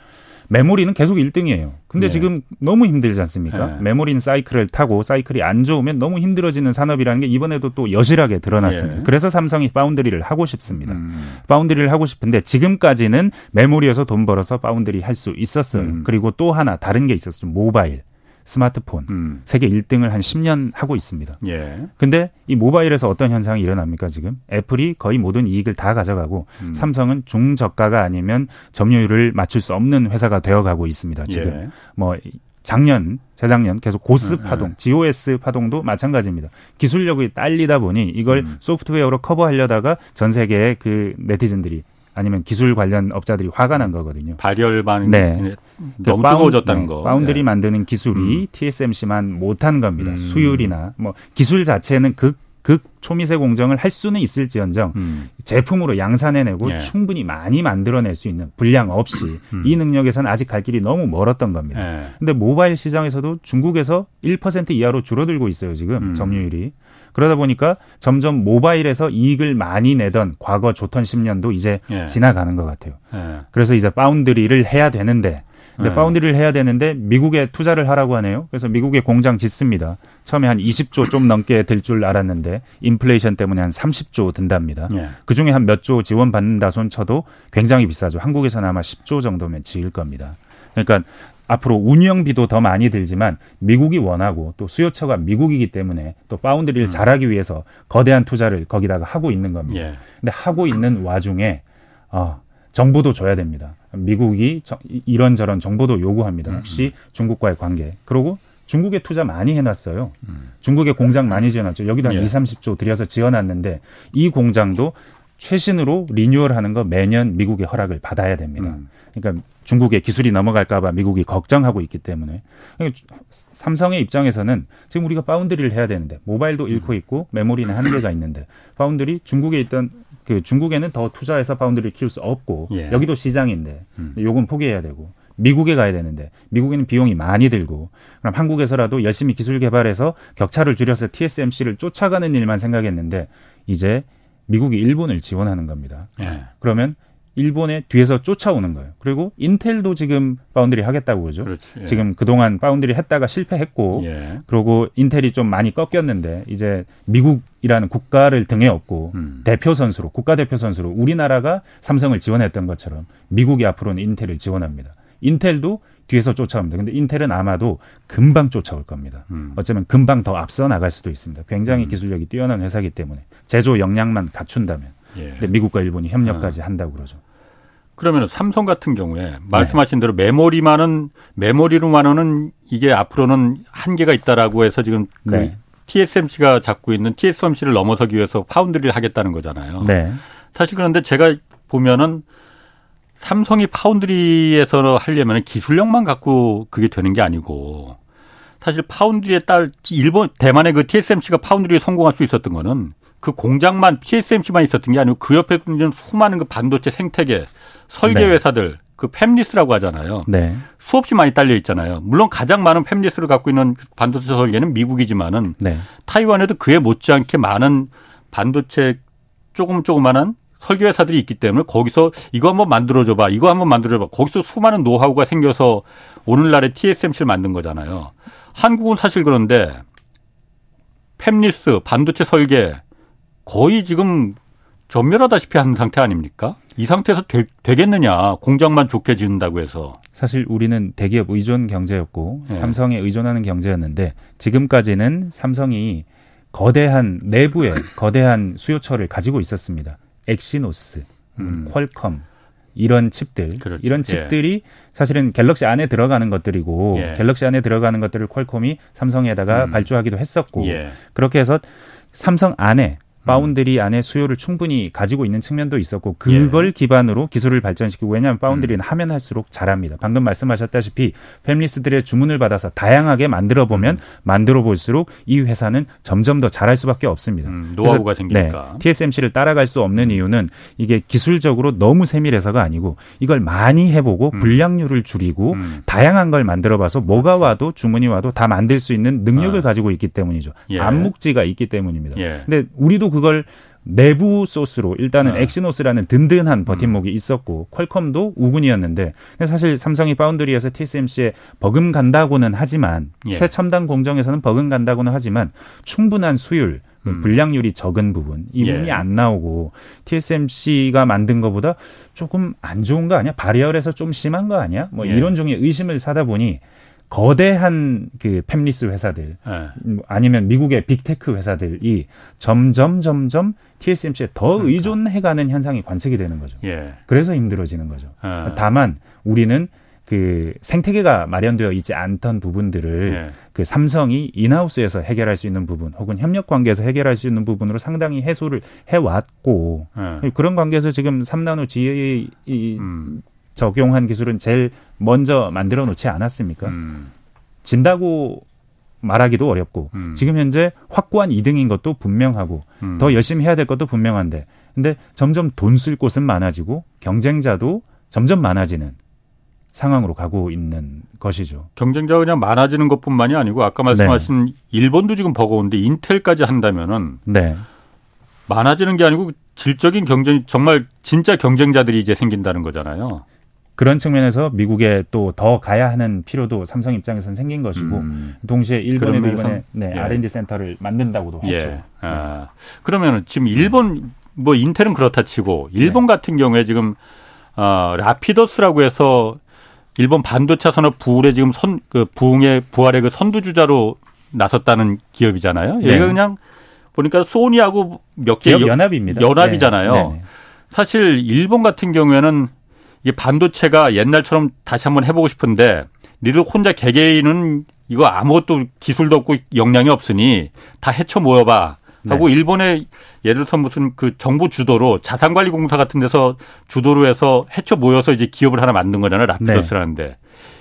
메모리는 계속 1등이에요. 근데 네. 지금 너무 힘들지 않습니까? 네. 메모리는 사이클을 타고 사이클이 안 좋으면 너무 힘들어지는 산업이라는 게 이번에도 또 여실하게 드러났습니다. 네. 그래서 삼성이 foundry를 하고 싶습니다. 음. foundry를 하고 싶은데 지금까지는 메모리에서 돈 벌어서 파운드리 할 수 있었어요. 음. 그리고 또 하나 다른 게 있었죠. 모바일. 스마트폰 음. 세계 1등을 한 10년 하고 있습니다. 예. 근데 이 모바일에서 어떤 현상이 일어납니까 지금? 애플이 거의 모든 이익을 다 가져가고 음. 삼성은 중저가가 아니면 점유율을 맞출 수 없는 회사가 되어가고 있습니다. 지금 예. 뭐 작년, 재작년 계속 고스 네, 파동, 네. GOS 파동도 마찬가지입니다. 기술력이 딸리다 보니 이걸 음. 소프트웨어로 커버하려다가 전 세계의 그 네티즌들이 아니면 기술 관련 업자들이 화가 난 거거든요. 발열반 네. 너무 뜨거워졌다는 네. 거. 파운드리 네. 만드는 기술이 음. TSMC만 못한 겁니다. 음. 수율이나 뭐 기술 자체는 극, 극 초미세 공정을 할 수는 있을지언정 음. 제품으로 양산해내고 예. 충분히 많이 만들어낼 수 있는 분량 없이 음. 이 능력에서는 아직 갈 길이 너무 멀었던 겁니다. 예. 근데 모바일 시장에서도 중국에서 1% 이하로 줄어들고 있어요 지금 음. 점유율이. 그러다 보니까 점점 모바일에서 이익을 많이 내던 과거 좋던 10년도 이제 예. 지나가는 것 같아요. 예. 그래서 이제 foundry를 해야 되는데 근데 네. foundry를 해야 되는데 미국에 투자를 하라고 하네요. 그래서 미국에 공장 짓습니다. 처음에 한 20조 좀 넘게 들 줄 알았는데 인플레이션 때문에 한 30조 든답니다. 네. 그 중에 한 몇 조 지원 받는다 손 쳐도 굉장히 비싸죠. 한국에서는 아마 10조 정도면 지을 겁니다. 그러니까 앞으로 운영비도 더 많이 들지만 미국이 원하고 또 수요처가 미국이기 때문에 또 foundry를 음. 잘하기 위해서 거대한 투자를 거기다가 하고 있는 겁니다. 예. 근데 하고 있는 와중에 어, 정보도 줘야 됩니다. 미국이 이런저런 정보도 요구합니다. 음, 혹시 음. 중국과의 관계. 그리고 중국에 투자 많이 해놨어요. 음. 중국에 공장 많이 지어놨죠. 여기도 한 예. 2, 30조 들여서 지어놨는데 이 공장도 최신으로 리뉴얼하는 거 매년 미국의 허락을 받아야 됩니다. 음. 그러니까 중국의 기술이 넘어갈까봐 미국이 걱정하고 있기 때문에 그러니까 삼성의 입장에서는 지금 우리가 파운드리를 해야 되는데 모바일도 잃고 있고 메모리는 한계가 있는데 파운드리 중국에 있던 그 중국에는 더 투자해서 foundry를 키울 수 없고 예. 여기도 시장인데 음. 요건 포기해야 되고 미국에 가야 되는데 미국에는 비용이 많이 들고 그럼 한국에서라도 열심히 기술 개발해서 격차를 줄여서 TSMC를 쫓아가는 일만 생각했는데 이제 미국이 일본을 지원하는 겁니다. 예. 그러면 일본의 뒤에서 쫓아오는 거예요. 그리고 인텔도 지금 파운드리 하겠다고 그러죠. 그렇지, 예. 지금 그동안 파운드리 했다가 실패했고 예. 그리고 인텔이 좀 많이 꺾였는데 이제 미국이라는 국가를 등에 업고 음. 대표 선수로 국가 대표 선수로 우리나라가 삼성을 지원했던 것처럼 미국이 앞으로는 인텔을 지원합니다. 인텔도 뒤에서 쫓아옵니다. 근데 인텔은 아마도 금방 쫓아올 겁니다. 음. 어쩌면 금방 더 앞서 나갈 수도 있습니다. 굉장히 음. 기술력이 뛰어난 회사이기 때문에 제조 역량만 갖춘다면. 예. 근데 미국과 일본이 협력까지 아. 한다고 그러죠. 그러면 삼성 같은 경우에 말씀하신 네. 대로 메모리만은 메모리로만은 이게 앞으로는 한계가 있다라고 해서 지금 그 네. TSMC가 잡고 있는 TSMC를 넘어서기 위해서 파운드리를 하겠다는 거잖아요. 네. 사실 그런데 제가 보면은 삼성이 파운드리에서 하려면 기술력만 갖고 그게 되는 게 아니고 사실 파운드리에 딸 일본 대만의 그 TSMC가 파운드리에 성공할 수 있었던 거는 그 공장만 TSMC만 있었던 게 아니고 그 옆에 있는 수많은 그 반도체 생태계 설계 네. 회사들 그 팹리스라고 하잖아요. 네. 수없이 많이 딸려 있잖아요. 물론 가장 많은 팹리스를 갖고 있는 반도체 설계는 미국이지만은 네. 타이완에도 그에 못지않게 많은 반도체 조금 조그만한 설계 회사들이 있기 때문에 거기서 이거 한번 만들어 줘 봐. 이거 한번 만들어 줘 봐. 거기서 수많은 노하우가 생겨서 오늘날의 TSMC를 만든 거잖아요. 한국은 사실 그런데 팹리스 반도체 설계 거의 지금 전멸하다시피 하는 상태 아닙니까? 이 상태에서 되, 겠느냐 공장만 좋게 지은다고 해서. 사실 우리는 대기업 의존 경제였고 네. 삼성에 의존하는 경제였는데 지금까지는 삼성이 거대한 내부에 거대한 수요처를 가지고 있었습니다. 엑시노스, 음. 퀄컴 이런 칩들, 그렇죠. 이런 예. 칩들이 예. 사실은 갤럭시 안에 들어가는 것들이고 예. 갤럭시 안에 들어가는 것들을 퀄컴이 삼성에다가 음. 발주하기도 했었고 예. 그렇게 해서 삼성 안에 바운드리 음. 안에 수요를 충분히 가지고 있는 측면도 있었고 그걸 예. 기반으로 기술을 발전시키고 왜냐하면 foundry는 음. 하면 할수록 잘합니다. 방금 말씀하셨다시피 팹리스들의 주문을 받아서 다양하게 만들어 보면 음. 만들어 볼수록 이 회사는 점점 더 잘할 수밖에 없습니다. 음, 노하우가 생기니까. 네, TSMC를 따라갈 수 없는 음. 이유는 이게 기술적으로 너무 세밀해서가 아니고 이걸 많이 해보고 음. 불량률을 줄이고 다양한 걸 만들어봐서 뭐가 와도 주문이 와도 다 만들 수 있는 능력을 아. 가지고 있기 때문이죠. 예. 암묵지가 있기 때문입니다. 예. 근데 우리도 그걸 내부 소스로 일단은 네. 엑시노스라는 든든한 버팀목이 음. 있었고 퀄컴도 우군이었는데 사실 삼성이 foundry에서 TSMC에 버금간다고는 하지만 예. 최첨단 공정에서는 버금간다고는 하지만 충분한 수율 음. 불량률이 적은 부분 이 부분이 예. 안 나오고 TSMC가 만든 것보다 조금 안 좋은 거 아니야? 발열에서 좀 심한 거 아니야? 뭐 예. 이런 종류의 의심을 사다 보니 거대한 그 팹리스 회사들 네. 아니면 미국의 big tech 회사들이 점점 점점 TSMC에 더 그러니까. 의존해가는 현상이 관측이 되는 거죠. 예. 그래서 힘들어지는 거죠. 예. 다만 우리는 그 생태계가 마련되어 있지 않던 부분들을 예. 그 삼성이 인하우스에서 해결할 수 있는 부분 혹은 협력 관계에서 해결할 수 있는 부분으로 상당히 해소를 해왔고 예. 그런 관계에서 지금 삼나노 GA 음. 적용한 기술은 제일 먼저 만들어 놓지 않았습니까? 음. 진다고 말하기도 어렵고 음. 지금 현재 확고한 2등인 것도 분명하고 음. 더 열심히 해야 될 것도 분명한데 근데 점점 돈 쓸 곳은 많아지고 경쟁자도 점점 많아지는 상황으로 가고 있는 것이죠. 경쟁자가 그냥 많아지는 것뿐만이 아니고 아까 말씀하신 네. 일본도 지금 버거운데 인텔까지 한다면은 네. 많아지는 게 아니고 질적인 경쟁 정말 진짜 경쟁자들이 이제 생긴다는 거잖아요. 그런 측면에서 미국에 또 더 가야 하는 필요도 삼성 입장에서는 생긴 것이고 음. 동시에 일본에도 이번에 네, 예. R&D 센터를 만든다고도 예. 했죠. 아, 그러면 지금 일본 뭐 인텔은 그렇다 치고 일본 네. 같은 경우에 지금 어, 라피더스라고 해서 일본 반도체 산업 부울의 지금 선, 그 부흥의 부활의 그 선두주자로 나섰다는 기업이잖아요. 네. 얘가 그냥 보니까 소니하고 몇 개 연합입니다. 연합이잖아요. 네. 네. 사실 일본 같은 경우에는 이 반도체가 옛날처럼 다시 한번 해보고 싶은데 니들 혼자 개개인은 이거 아무것도 기술도 없고 역량이 없으니 다 헤쳐 모여봐. 하고 네. 일본의 예를 들어서 무슨 그 정부 주도로 자산관리공사 같은 데서 주도로 해서 헤쳐 모여서 이제 기업을 하나 만든 거잖아요. 라피더스라는데. 네.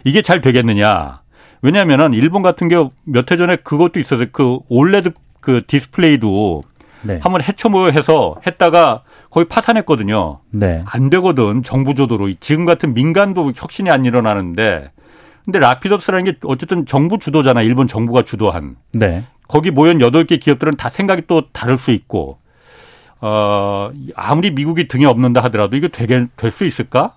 이게 잘 되겠느냐. 왜냐하면은 일본 같은 경우 몇 해 전에 그것도 있어서 그 OLED 그 디스플레이도 네. 한번 헤쳐 모여 해서 했다가 거의 파산했거든요. 네. 안 되거든. 정부 주도로. 지금 같은 민간도 혁신이 안 일어나는데. 근데 라피더스라는 게 어쨌든 정부 주도잖아. 일본 정부가 주도한. 네. 거기 모인 여덟 개 기업들은 다 생각이 또 다를 수 있고. 어, 아무리 미국이 등에 없는다 하더라도 이게 되게 될 수 있을까?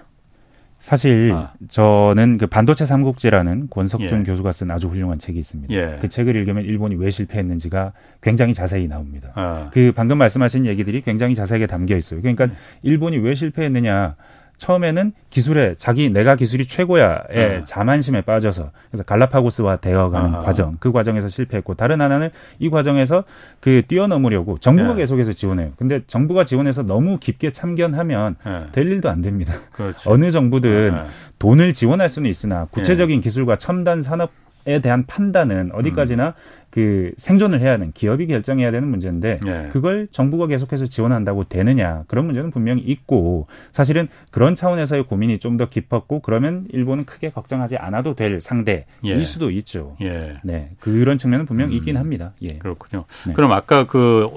사실 아. 저는 그 반도체 삼국지라는 권석준 예. 교수가 쓴 아주 훌륭한 책이 있습니다. 예. 그 책을 읽으면 일본이 왜 실패했는지가 굉장히 자세히 나옵니다. 아. 그 방금 말씀하신 얘기들이 굉장히 자세하게 담겨 있어요. 그러니까 예. 일본이 왜 실패했느냐 처음에는 기술에 자기 내가 기술이 최고야의 네. 자만심에 빠져서 그래서 갈라파고스와 되어가는 아하. 과정 그 과정에서 실패했고 다른 하나는 이 과정에서 그 뛰어넘으려고 정부가 네. 계속해서 지원해요. 근데 정부가 지원해서 너무 깊게 참견하면 네. 될 일도 안 됩니다. 그렇지. 어느 정부든 네. 돈을 지원할 수는 있으나 구체적인 네. 기술과 첨단 산업 에 대한 판단은 어디까지나 음. 그 생존을 해야 하는 기업이 결정해야 되는 문제인데 예. 그걸 정부가 계속해서 지원한다고 되느냐 그런 문제는 분명히 있고 사실은 그런 차원에서의 고민이 좀 더 깊었고 그러면 일본은 크게 걱정하지 않아도 될 상대일 예. 수도 있죠. 예. 네 그런 측면은 분명 히 음. 있긴 합니다. 예. 그렇군요. 네. 그럼 아까 그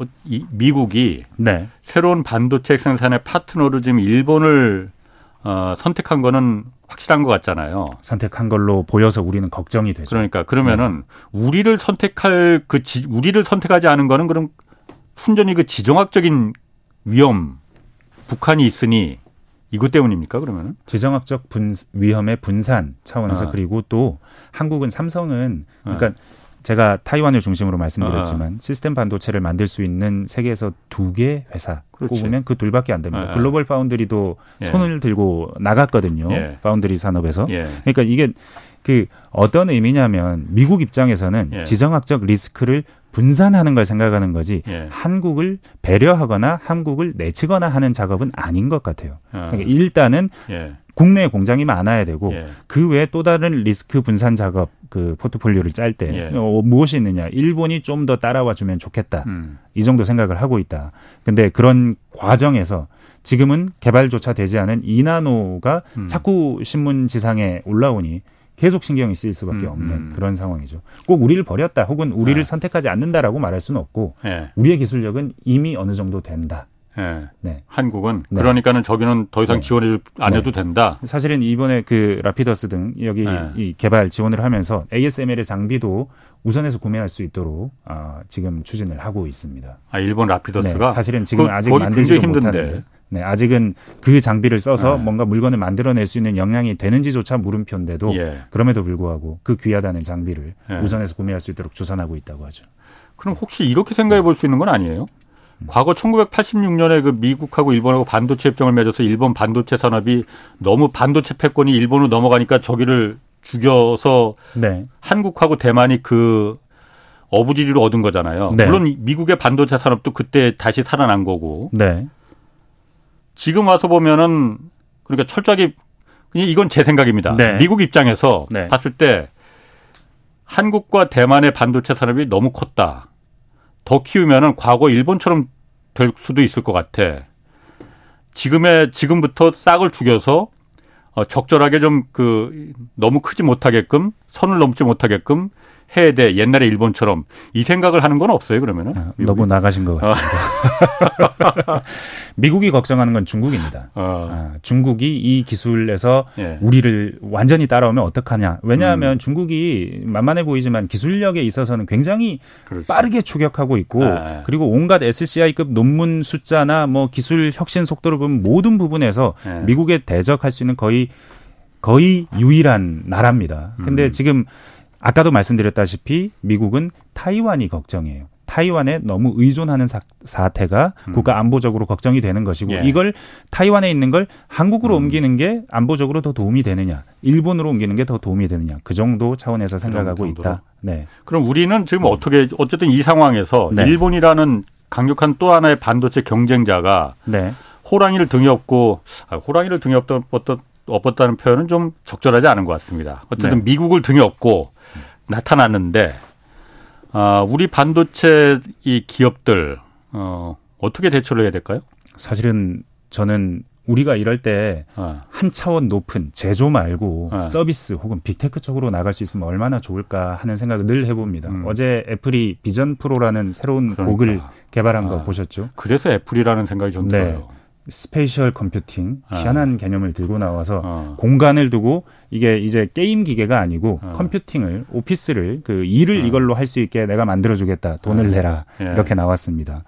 미국이 네. 새로운 반도체 생산의 파트너로 지금 일본을 어, 선택한 거는 확실한 것 같잖아요. 선택한 걸로 보여서 우리는 걱정이 되죠. 그러니까 그러면은 네. 우리를 선택할 그 지, 우리를 선택하지 않은 거는 그럼 순전히 그 지정학적인 위험 북한이 있으니 이것 때문입니까 그러면은? 지정학적 분, 위험의 분산 차원에서 아. 그리고 또 한국은 삼성은 그러니까 아. 제가 타이완을 중심으로 말씀드렸지만 아. 시스템 반도체를 만들 수 있는 세계에서 두 개 회사 그렇지. 꼽으면 그 둘밖에 안 됩니다. 아. 글로벌 파운드리도 예. 손을 들고 나갔거든요. 예. 파운드리 산업에서. 예. 그러니까 이게 그 어떤 의미냐면 미국 입장에서는 예. 지정학적 리스크를 분산하는 걸 생각하는 거지 예. 한국을 배려하거나 한국을 내치거나 하는 작업은 아닌 것 같아요. 아. 그러니까 일단은 예. 국내 공장이 많아야 되고 예. 그 외에 또 다른 리스크 분산 작업 그 포트폴리오를 짤때 예. 어, 무엇이 있느냐 일본이 좀 더 따라와 주면 좋겠다 음. 이 정도 생각을 하고 있다. 근데 그런 과정에서 지금은 개발조차 되지 않은 이나노가 음. 자꾸 신문 지상에 올라오니 계속 신경이 쓰일 수밖에 음, 없는 음. 그런 상황이죠. 꼭 우리를 버렸다 혹은 우리를 네. 선택하지 않는다라고 말할 수는 없고 네. 우리의 기술력은 이미 어느 정도 된다. 네. 네. 한국은 네. 그러니까는 저기는 더 이상 네. 지원을 안 네. 해도 된다. 사실은 이번에 그 라피더스 등 여기 네. 이 개발 지원을 하면서 ASML의 장비도 우선해서 구매할 수 있도록 아, 지금 추진을 하고 있습니다. 아 일본 라피더스가 사실은 지금 아직 만들지 못하는데. 네, 아직은 그 장비를 써서 네. 뭔가 물건을 만들어낼 수 있는 역량이 되는지조차 물음표인데도 예. 그럼에도 불구하고 그 귀하다는 장비를 예. 우선해서 구매할 수 있도록 주선하고 있다고 하죠. 그럼 혹시 이렇게 생각해 볼 수 있는 건 아니에요? 과거 1986년에 그 미국하고 일본하고 반도체 협정을 맺어서 일본 반도체 산업이 너무 반도체 패권이 일본으로 넘어가니까 저기를 죽여서 네. 한국하고 대만이 그 어부지리로 얻은 거잖아요. 네. 물론 미국의 반도체 산업도 그때 다시 살아난 거고. 네. 지금 와서 보면은 그러니까 철저하게 그냥 이건 제 생각입니다. 네. 미국 입장에서 네. 봤을 때 한국과 대만의 반도체 산업이 너무 컸다. 더 키우면은 과거 일본처럼 될 수도 있을 것 같아. 지금의 지금부터 싹을 죽여서 어, 적절하게 좀 그 너무 크지 못하게끔 선을 넘지 못하게끔 해야 돼. 옛날에 일본처럼 이 생각을 하는 건 없어요. 그러면은 아, 너무 나가신 것 같습니다. 미국이 걱정하는 건 중국입니다. 어. 아, 중국이 이 기술에서 예. 우리를 완전히 따라오면 어떡하냐. 왜냐하면 음. 중국이 만만해 보이지만 기술력에 있어서는 굉장히 그렇죠. 빠르게 추격하고 있고 아. 그리고 온갖 SCI급 논문 숫자나 뭐 기술 혁신 속도를 보면 모든 부분에서 예. 미국에 대적할 수 있는 거의 거의 유일한 나라입니다. 근데 음. 지금 아까도 말씀드렸다시피 미국은 타이완이 걱정이에요. 타이완에 너무 의존하는 사, 태가 음. 국가 안보적으로 걱정이 되는 것이고 예. 이걸 타이완에 있는 걸 한국으로 음. 옮기는 게 안보적으로 더 도움이 되느냐, 일본으로 옮기는 게 더 도움이 되느냐 그 정도 차원에서 생각하고 있다. 네. 그럼 우리는 지금 어떻게 어쨌든 이 상황에서 네. 일본이라는 강력한 또 하나의 반도체 경쟁자가 네. 호랑이를 등에 업고 아, 호랑이를 등에 업던 어떤 업었다는 표현은 좀 적절하지 않은 것 같습니다. 어쨌든 네. 미국을 등에 업고 나타났는데 아, 우리 반도체 이 기업들 어, 어떻게 대처를 해야 될까요? 사실은 저는 우리가 이럴 때 한 어. 차원 높은 제조 말고 어. 서비스 혹은 big tech 쪽으로 나갈 수 있으면 얼마나 좋을까 하는 생각을 늘 해봅니다. 음. 어제 애플이 비전 프로라는 새로운 그러니까. 고글을 개발한 거 아. 보셨죠? 그래서 애플이라는 생각이 좀 네. 들어요. spatial computing 아. 희한한 어. 개념을 들고 나와서 어. 공간을 두고 이게 이제 게임 기계가 아니고 어. computing을 오피스를 그 일을 어. 이걸로 할 수 있게 내가 만들어 주겠다 돈을 어. 내라 예. 이렇게 나왔습니다.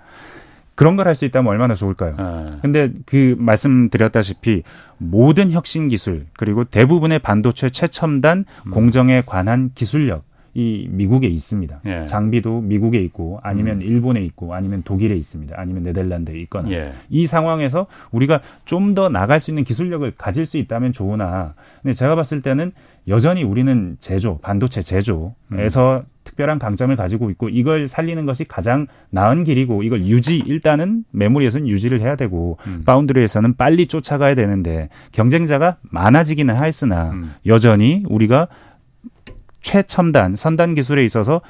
그런 걸 할 수 있다면 얼마나 좋을까요? 예. 근데 그 말씀드렸다시피 모든 혁신 기술 그리고 대부분의 반도체 최첨단 음. 공정에 관한 기술력 이 미국에 있습니다. 예. 장비도 미국에 있고 아니면 음. 일본에 있고 아니면 독일에 있습니다. 아니면 네덜란드에 있거나 예. 이 상황에서 우리가 좀 더 나갈 수 있는 기술력을 가질 수 있다면 좋으나 근데 제가 봤을 때는 여전히 우리는 제조 반도체 제조에서 음. 특별한 강점을 가지고 있고 이걸 살리는 것이 가장 나은 길이고 이걸 유지 일단은 메모리에서는 유지를 해야 되고 음. 바운드리에서는 빨리 쫓아가야 되는데 경쟁자가 많아지기는 하였으나 음. 여전히 우리가 최첨단 선단 기술에 있어서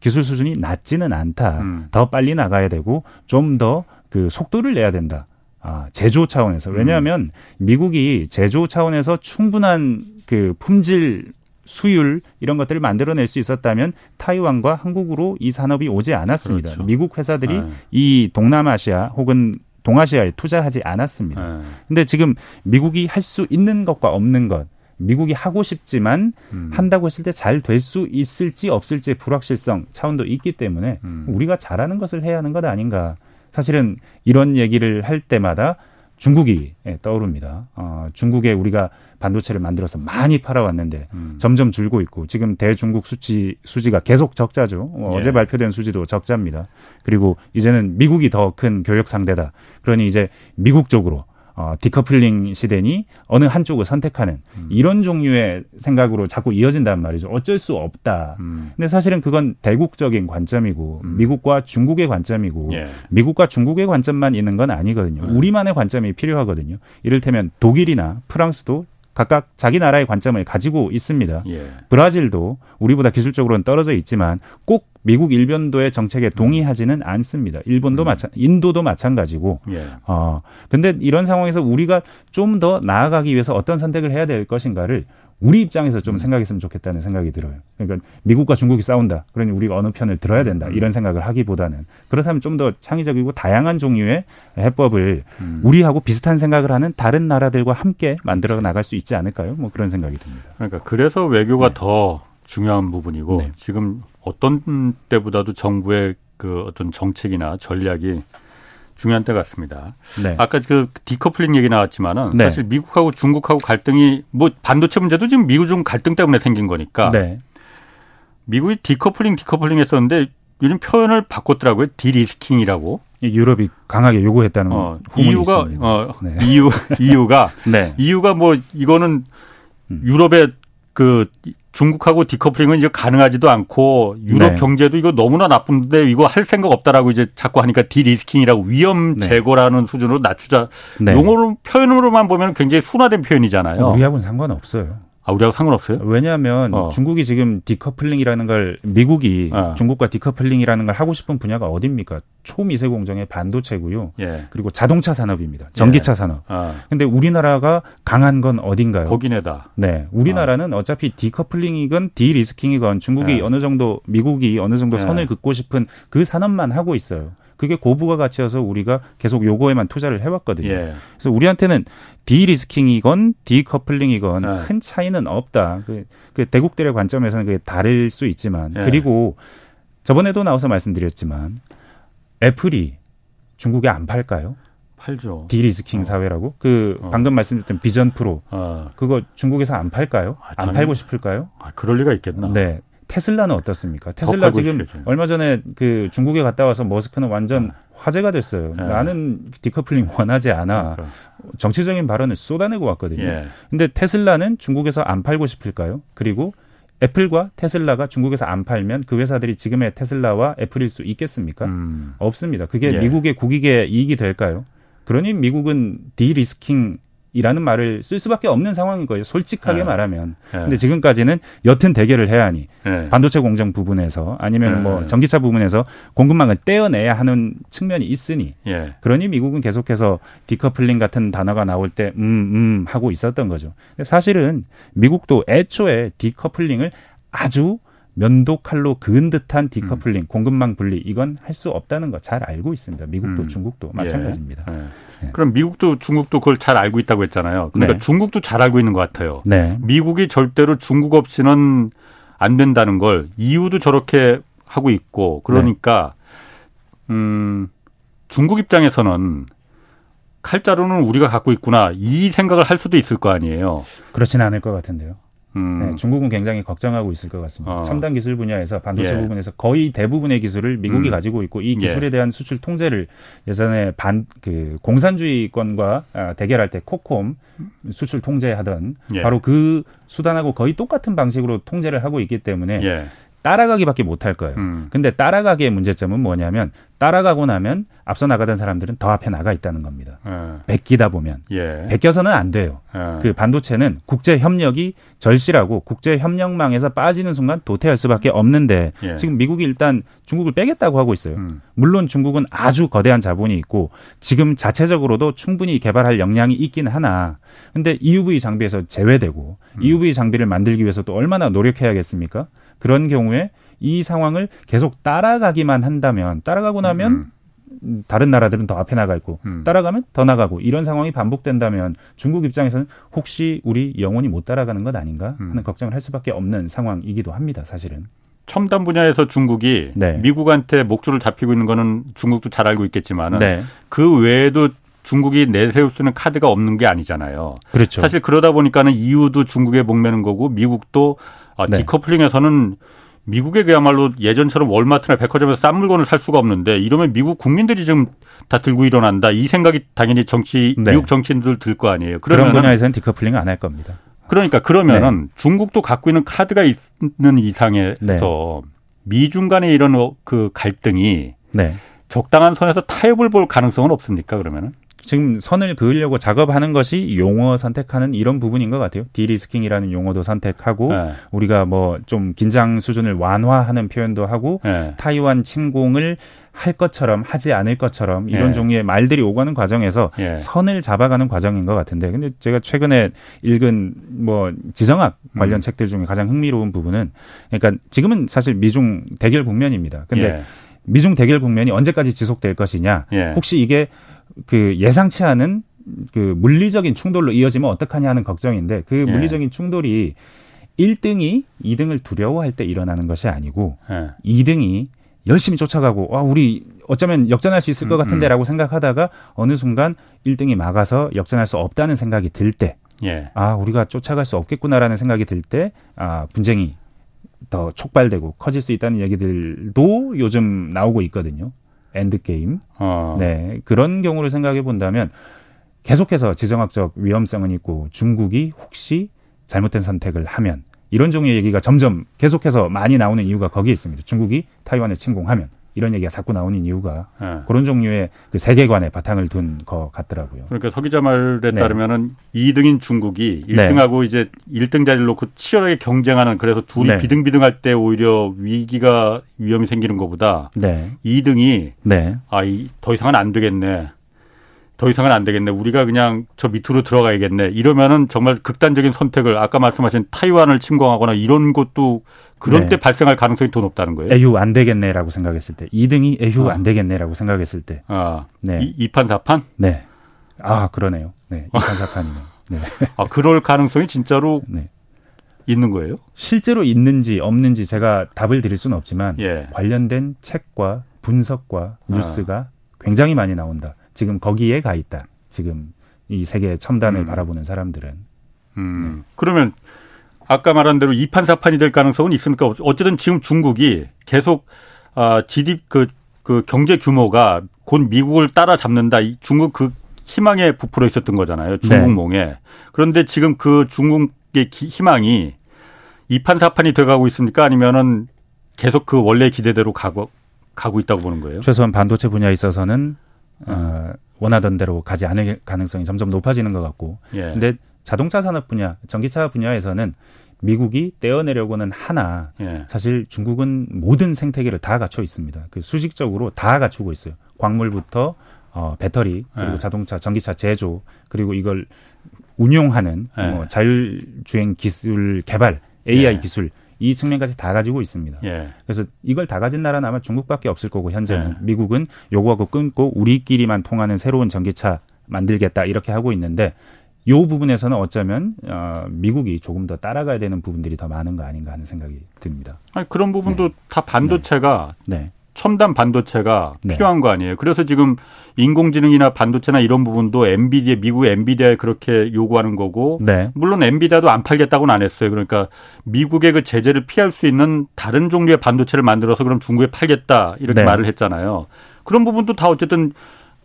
기술 수준이 낮지는 않다. 음. 더 빨리 나가야 되고 좀 더 그 속도를 내야 된다. 아, 제조 차원에서. 음. 왜냐하면 음. 미국이 제조 차원에서 충분한 그 품질 수율 이런 것들을 만들어낼 수 있었다면 타이완과 한국으로 이 산업이 오지 않았습니다. 그렇죠. 미국 회사들이 네. 이 동남아시아 혹은 동아시아에 투자하지 않았습니다. 네. 근데 지금 미국이 할 수 있는 것과 없는 것 미국이 하고 싶지만 음. 한다고 했을 때 잘 될 수 있을지 없을지 불확실성 차원도 있기 때문에 음. 우리가 잘하는 것을 해야 하는 것 아닌가. 사실은 이런 얘기를 할 때마다 중국이 예, 떠오릅니다. 어, 중국에 우리가 반도체를 만들어서 많이 팔아왔는데 음. 점점 줄고 있고 지금 대중국 수치 수지가 계속 적자죠. 어, 예. 어제 발표된 수지도 적자입니다. 그리고 이제는 미국이 더 큰 교역 상대다. 그러니 이제 미국 쪽으로 어, 디커플링 시대니 어느 한쪽을 선택하는 음. 이런 종류의 생각으로 자꾸 이어진단 말이죠. 어쩔 수 없다. 음. 근데 사실은 그건 대국적인 관점이고 음. 미국과 중국의 관점이고 예. 미국과 중국의 관점만 있는 건 아니거든요. 음. 우리만의 관점이 필요하거든요. 이를테면 독일이나 프랑스도 각각 자기 나라의 관점을 가지고 있습니다. 예. 브라질도 우리보다 기술적으로는 떨어져 있지만 꼭 미국 일본도의 정책에 동의하지는 않습니다. 일본도 음. 마찬 인도도 마찬가지고. 예. 어 근데 이런 상황에서 우리가 좀 더 나아가기 위해서 어떤 선택을 해야 될 것인가를 우리 입장에서 좀 음. 생각했으면 좋겠다는 생각이 들어요. 그러니까 미국과 중국이 싸운다. 그러니 우리가 어느 편을 들어야 된다. 음. 이런 생각을 하기보다는 그렇다면 좀 더 창의적이고 다양한 종류의 해법을 음. 우리하고 비슷한 생각을 하는 다른 나라들과 함께 만들어 나갈 수 있지 않을까요? 뭐 그런 생각이 듭니다. 그러니까 그래서 외교가 네. 더 중요한 부분이고 네. 지금 어떤 때보다도 정부의 그 어떤 정책이나 전략이 중요한 때 같습니다. 네. 아까 그 디커플링 얘기 나왔지만은 네. 사실 미국하고 중국하고 갈등이 뭐 반도체 문제도 지금 미국 중 갈등 때문에 생긴 거니까 네. 미국이 디커플링 디커플링 했었는데 요즘 표현을 바꿨더라고요. de-risking이라고. 유럽이 강하게 요구했다는 어, 이유가 있습니다. 어, 네. 이유 이유가 네. 이유가 뭐 이거는 음. 유럽의 그 중국하고 decoupling은 이제 가능하지도 않고 유럽 네. 경제도 이거 너무나 나쁜데 이거 할 생각 없다라고 이제 자꾸 하니까 de-risking이라고 위험 네. 제거라는 네. 수준으로 낮추자. 네. 용어로 표현으로만 보면 굉장히 순화된 표현이잖아요. 우리하고는 상관없어요. 아, 우리하고 상관없어요? 왜냐하면 어. 중국이 지금 decoupling이라는 걸 미국이 어. 중국과 decoupling이라는 걸 하고 싶은 분야가 어딥니까? 초미세 공정의 반도체고요. 예. 그리고 자동차 산업입니다. 전기차 예. 산업. 어. 근데 우리나라가 강한 건 어딘가요? 거기네다. 네. 우리나라는 어. 차피 디커플링이건 디리스킹이건 중국이 예. 어느 정도 미국이 어느 정도 예. 선을 긋고 싶은 그 산업만 하고 있어요. 그게 고부가 가치여서 우리가 계속 요거에만 투자를 해왔거든요. 예. 그래서 우리한테는 디리스킹이건 디커플링이건 예. 큰 차이는 없다. 그, 그 대국들의 관점에서는 그게 다를 수 있지만 예. 그리고 저번에도 나와서 말씀드렸지만 애플이 중국에 안 팔까요? 팔죠. de-risking 어. 사회라고? 그 어. 방금 말씀드렸던 비전 프로 어. 그거 중국에서 안 팔까요? 아, 안 팔고 싶을까요? 아, 그럴 리가 있겠나? 네. 테슬라는 어떻습니까? 테슬라 지금 있어야죠. 얼마 전에 그 중국에 갔다 와서 머스크는 완전 네. 화제가 됐어요. 네. 나는 디커플링 원하지 않아. 그러니까. 정치적인 발언을 쏟아내고 왔거든요. 예. 근데 테슬라는 중국에서 안 팔고 싶을까요? 그리고 애플과 테슬라가 중국에서 안 팔면 그 회사들이 지금의 테슬라와 애플일 수 있겠습니까? 음. 없습니다. 그게 예. 미국의 국익에 이익이 될까요? 그러니 미국은 디리스킹 이라는 말을 쓸 수밖에 없는 상황인 거예요. 솔직하게 네. 말하면. 네. 근데 지금까지는 여튼 대결을 해야 하니 네. 반도체 공정 부분에서 아니면 네. 뭐 전기차 부분에서 공급망을 떼어내야 하는 측면이 있으니 예. 그러니 미국은 계속해서 디커플링 같은 단어가 나올 때 음음 음 하고 있었던 거죠. 사실은 미국도 애초에 디커플링을 아주 면도 칼로 그은 듯한 디커플링, 음. 공급망 분리 이건 할 수 없다는 거 잘 알고 있습니다. 미국도 음. 중국도 예. 마찬가지입니다. 예. 네. 그럼 미국도 중국도 그걸 잘 알고 있다고 했잖아요. 그러니까 네. 중국도 잘 알고 있는 것 같아요. 네. 미국이 절대로 중국 없이는 안 된다는 걸 이유도 저렇게 하고 있고 그러니까 네. 음 중국 입장에서는 칼자루는 우리가 갖고 있구나 이 생각을 할 수도 있을 거 아니에요. 그렇지는 않을 것 같은데요. 음. 네, 중국은 굉장히 걱정하고 있을 것 같습니다. 어. 첨단 기술 분야에서 반도체 예. 부분에서 거의 대부분의 기술을 미국이 음. 가지고 있고 이 기술에 예. 대한 수출 통제를 예전에 반 그 공산주의권과 아, 대결할 때 코콤 수출 통제하던 예. 바로 그 수단하고 거의 똑같은 방식으로 통제를 하고 있기 때문에 예. 따라가기밖에 못할 거예요. 음. 근데 따라가기의 문제점은 뭐냐면 따라가고 나면 앞서 나가던 사람들은 더 앞에 나가 있다는 겁니다. 예. 베끼다 보면 예. 베껴서는 안 돼요. 예. 그 반도체는 국제 협력이 절실하고 국제 협력망에서 빠지는 순간 도태할 수밖에 없는데 예. 지금 미국이 일단 중국을 빼겠다고 하고 있어요. 음. 물론 중국은 아주 거대한 자본이 있고 지금 자체적으로도 충분히 개발할 역량이 있긴 하나 근데 EUV 장비에서 제외되고 음. EUV 장비를 만들기 위해서 또 얼마나 노력해야겠습니까? 그런 경우에 이 상황을 계속 따라가기만 한다면 따라가고 나면 음. 다른 나라들은 더 앞에 나가 있고 음. 따라가면 더 나가고 이런 상황이 반복된다면 중국 입장에서는 혹시 우리 영원히 못 따라가는 것 아닌가 음. 하는 걱정을 할 수밖에 없는 상황이기도 합니다. 사실은. 첨단 분야에서 중국이 네. 미국한테 목줄을 잡히고 있는 거는 중국도 잘 알고 있겠지만 네. 그 외에도 중국이 내세울 수 있는 카드가 없는 게 아니잖아요. 그렇죠. 사실 그러다 보니까는 이유도 중국에 목매는 거고 미국도 아, 네. decoupling에서는 미국에 그야말로 예전처럼 월마트나 백화점에서 싼 물건을 살 수가 없는데 이러면 미국 국민들이 지금 다 들고 일어난다. 이 생각이 당연히 정치 네. 미국 정치인들 들 거 아니에요. 그런 분야에서는 디커플링 안 할 겁니다. 그러니까 그러면은 네. 중국도 갖고 있는 카드가 있는 이상에서 네. 미중 간의 이런 그 갈등이 네. 적당한 선에서 타협을 볼 가능성은 없습니까? 그러면은? 지금 선을 그으려고 작업하는 것이 용어 선택하는 이런 부분인 것 같아요. de-risking이라는 용어도 선택하고 네. 우리가 뭐 좀 긴장 수준을 완화하는 표현도 하고 네. 타이완 침공을 할 것처럼 하지 않을 것처럼 이런 네. 종류의 말들이 오가는 과정에서 예. 선을 잡아가는 과정인 것 같은데 근데 제가 최근에 읽은 뭐 지정학 관련 음. 책들 중에 가장 흥미로운 부분은 그러니까 지금은 사실 미중 대결 국면입니다. 근데 예. 미중 대결 국면이 언제까지 지속될 것이냐 예. 혹시 이게 그 예상치 않은 그 물리적인 충돌로 이어지면 어떡하냐 하는 걱정인데 그 예. 물리적인 충돌이 1등이 2등을 두려워할 때 일어나는 것이 아니고 예. 2등이 열심히 쫓아가고 와 우리 어쩌면 역전할 수 있을 것 음, 같은데라고 음. 생각하다가 어느 순간 1등이 막아서 역전할 수 없다는 생각이 들 때, 예. 아 우리가 쫓아갈 수 없겠구나라는 생각이 들 때, 아 분쟁이 더 촉발되고 커질 수 있다는 얘기들도 요즘 나오고 있거든요. Endgame. 어. 네. 그런 경우를 생각해 본다면 계속해서 지정학적 위험성은 있고 중국이 혹시 잘못된 선택을 하면 이런 종류의 얘기가 점점 계속해서 많이 나오는 이유가 거기에 있습니다. 중국이 타이완을 침공하면 이런 얘기가 자꾸 나오는 이유가 네. 그런 종류의 그 세계관에 바탕을 둔 것 같더라고요. 그러니까 서 기자 말에 네. 따르면은 2등인 중국이 1등하고 이제 1등 자리를 놓고 치열하게 경쟁하는 그래서 둘이 네. 비등비등할 때 오히려 위기가 위험이 생기는 것보다 네. 2등이 네. 아더 이상은 안 되겠네. 더 이상은 안 되겠네. 우리가 그냥 저 밑으로 들어가야겠네. 이러면은 정말 극단적인 선택을 아까 말씀하신 타이완을 침공하거나 이런 것도 그런 네. 때 발생할 가능성이 더 높다는 거예요. 에휴 안 되겠네라고 생각했을 때 2등이 에휴 아. 안 되겠네라고 생각했을 때. 아, 네. 2, 판 4판? 네. 아, 그러네요. 네. 2판 4판이네. 네. 아, 그럴 가능성이 진짜로 네. 있는 거예요? 실제로 있는지 없는지 제가 답을 드릴 수는 없지만 예. 관련된 책과 분석과 뉴스가 아. 굉장히 많이 나온다. 지금 거기에 가 있다. 지금 이 세계 첨단을 음. 바라보는 사람들은. 음. 네. 그러면 아까 말한 대로 2판 4판이 될 가능성은 있습니까? 어쨌든 지금 중국이 계속 아, GDP 그, 그 경제 규모가 곧 미국을 따라잡는다. 이 중국 그 희망에 부풀어 있었던 거잖아요. 중국몽에. 네. 그런데 지금 그 중국의 기, 희망이 2판 4판이 돼가고 있습니까? 아니면은 계속 그 원래 기대대로 가고 가고 있다고 보는 거예요? 최소한 반도체 분야에 있어서는 어, 원하던 대로 가지 않을 가능성이 점점 높아지는 것 같고. 예. 근데 자동차 산업 분야, 전기차 분야에서는 미국이 떼어내려고는 하나 예. 사실 중국은 모든 생태계를 다 갖춰 있습니다. 그 수직적으로 다 갖추고 있어요. 광물부터 어, 배터리 그리고 예. 자동차, 전기차 제조 그리고 이걸 운용하는 예. 뭐 자율주행 기술 개발, AI 예. 기술 이 측면까지 다 가지고 있습니다. 예. 그래서 이걸 다 가진 나라는 아마 중국밖에 없을 거고 현재는 예. 미국은 요구하고 끊고 우리끼리만 통하는 새로운 전기차 만들겠다 이렇게 하고 있는데 요 부분에서는 어쩌면 어, 미국이 조금 더 따라가야 되는 부분들이 더 많은 거 아닌가 하는 생각이 듭니다. 아니, 그런 부분도 네. 다 반도체가 네. 네. 첨단 반도체가 네. 필요한 거 아니에요. 그래서 지금 인공지능이나 반도체나 이런 부분도 엔비디아 미국 엔비디아에 그렇게 요구하는 거고 네. 물론 엔비디아도 안 팔겠다고는 안 했어요. 그러니까 미국의 그 제재를 피할 수 있는 다른 종류의 반도체를 만들어서 그럼 중국에 팔겠다 이렇게 네. 말을 했잖아요. 그런 부분도 다 어쨌든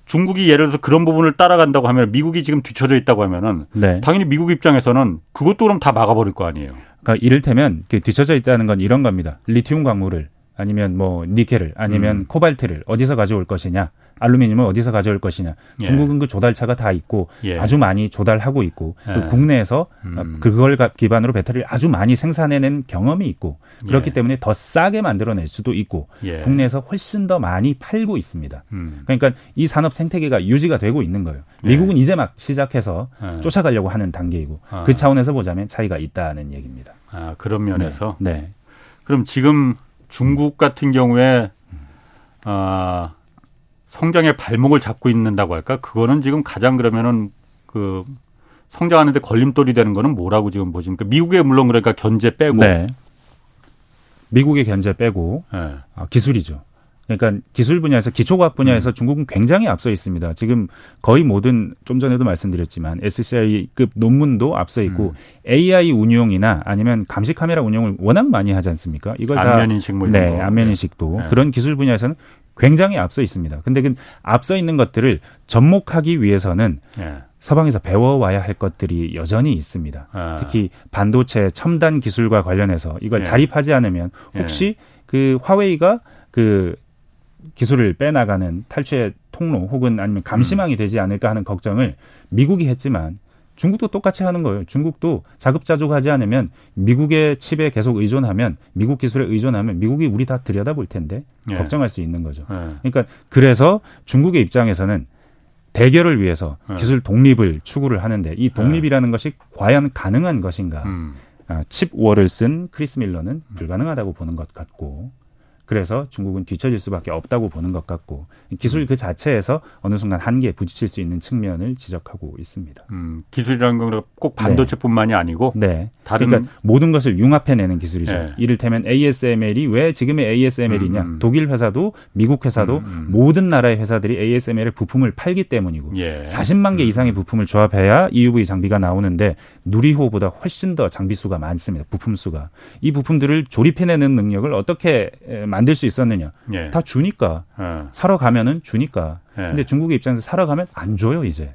중국이 예를 들어서 그런 부분을 따라간다고 하면 미국이 지금 뒤쳐져 있다고 하면은 네. 당연히 미국 입장에서는 그것도 그럼 다 막아버릴 거 아니에요. 그러니까 이를테면 뒤쳐져 있다는 건 이런 겁니다. 리튬 광물을 아니면 뭐 니켈을 아니면 음. 코발트를 어디서 가져올 것이냐 알루미늄을 어디서 가져올 것이냐 예. 중국은 그 조달차가 다 있고 예. 아주 많이 조달하고 있고 예. 국내에서 음. 그걸 기반으로 배터리를 아주 많이 생산해낸 경험이 있고 그렇기 예. 때문에 더 싸게 만들어낼 수도 있고 예. 국내에서 훨씬 더 많이 팔고 있습니다. 음. 그러니까 이 산업 생태계가 유지가 되고 있는 거예요. 예. 미국은 이제 막 시작해서 쫓아가려고 하는 단계이고 아. 그 차원에서 보자면 차이가 있다는 얘기입니다. 아 그런 면에서 네. 네. 그럼 지금 중국 같은 경우에 아 성장의 발목을 잡고 있는다고 할까? 그거는 지금 가장 그러면은 그 성장하는데 걸림돌이 되는 거는 뭐라고 지금 보십니까? 미국의 물론 그러니까 견제 빼고 네. 미국의 견제 빼고 네. 아, 기술이죠. 그러니까 기술 분야에서 기초과학 분야에서 음. 중국은 굉장히 앞서 있습니다. 지금 거의 모든 좀 전에도 말씀드렸지만 SCI급 논문도 앞서 있고 음. AI 운용이나 아니면 감시 카메라 운용을 워낙 많이 하지 않습니까? 이걸 안면 인식 뭐 네, 안면 인식도 네. 그런 기술 분야에서는 굉장히 앞서 있습니다. 근데 그 앞서 있는 것들을 접목하기 위해서는 네. 서방에서 배워와야 할 것들이 여전히 있습니다. 아. 특히 반도체 첨단 기술과 관련해서 이걸 네. 자립하지 않으면 혹시 그 화웨이가 그 기술을 빼나가는 탈취의 통로 혹은 아니면 감시망이 음. 되지 않을까 하는 걱정을 미국이 했지만 중국도 똑같이 하는 거예요. 중국도 자급자족하지 않으면 미국의 칩에 계속 의존하면 미국 기술에 의존하면 미국이 우리 다 들여다볼 텐데 네. 걱정할 수 있는 거죠. 네. 그러니까 그래서 중국의 입장에서는 대결을 위해서 네. 기술 독립을 추구를 하는데 이 독립이라는 것이 과연 가능한 것인가? 음. 아, Chip War를 쓴 크리스 밀러는 불가능하다고 보는 것 같고 그래서 중국은 뒤처질 수밖에 없다고 보는 것 같고 기술 그 자체에서 어느 순간 한계에 부딪힐 수 있는 측면을 지적하고 있습니다. 음, 기술이라는 건 꼭 반도체뿐만이 네. 아니고 네. 다른 그러니까 모든 것을 융합해내는 기술이죠. 네. 이를테면 ASML이 왜 지금의 ASML이냐? 음, 음. 독일 회사도 미국 회사도 음, 음. 모든 나라의 회사들이 ASML의 부품을 팔기 때문이고 예. 40만 개 음. 이상의 부품을 조합해야 EUV 장비가 나오는데 누리호보다 훨씬 더 장비 수가 많습니다. 부품 수가 이 부품들을 조립해내는 능력을 어떻게 만들 수 있었느냐? 예. 다 주니까 예. 사러 가면은 주니까. 예. 근데 중국의 입장에서 사러 가면 안 줘요 이제.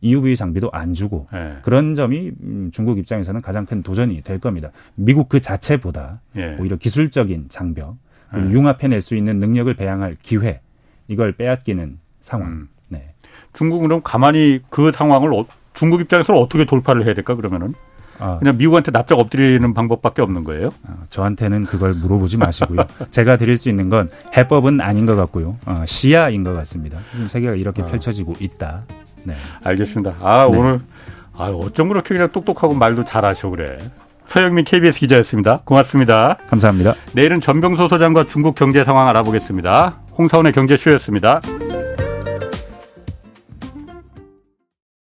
EUV 장비도 안 주고 예. 그런 점이 음, 중국 입장에서는 가장 큰 도전이 될 겁니다. 미국 그 자체보다 예. 오히려 기술적인 장벽 네. 융합해낼 수 있는 능력을 배양할 기회 이걸 빼앗기는 상황. 음. 네. 중국은 그럼 가만히 그 상황을 어, 중국 입장에서는 어떻게 돌파를 해야 될까 그러면은? 아. 그냥 미국한테 납작 엎드리는 방법밖에 없는 거예요? 아, 저한테는 그걸 물어보지 마시고요. 제가 드릴 수 있는 건 해법은 아닌 것 같고요. 어, 시야인 것 같습니다. 지금 세계가 이렇게 아. 펼쳐지고 있다. 네. 알겠습니다. 아, 네. 오늘, 아, 어쩜 그렇게 그냥 똑똑하고 말도 잘하셔, 그래. 서영민 KBS 기자였습니다. 고맙습니다. 감사합니다. 내일은 전병소 소장과 중국 경제 상황 알아보겠습니다. 홍사원의 경제쇼였습니다.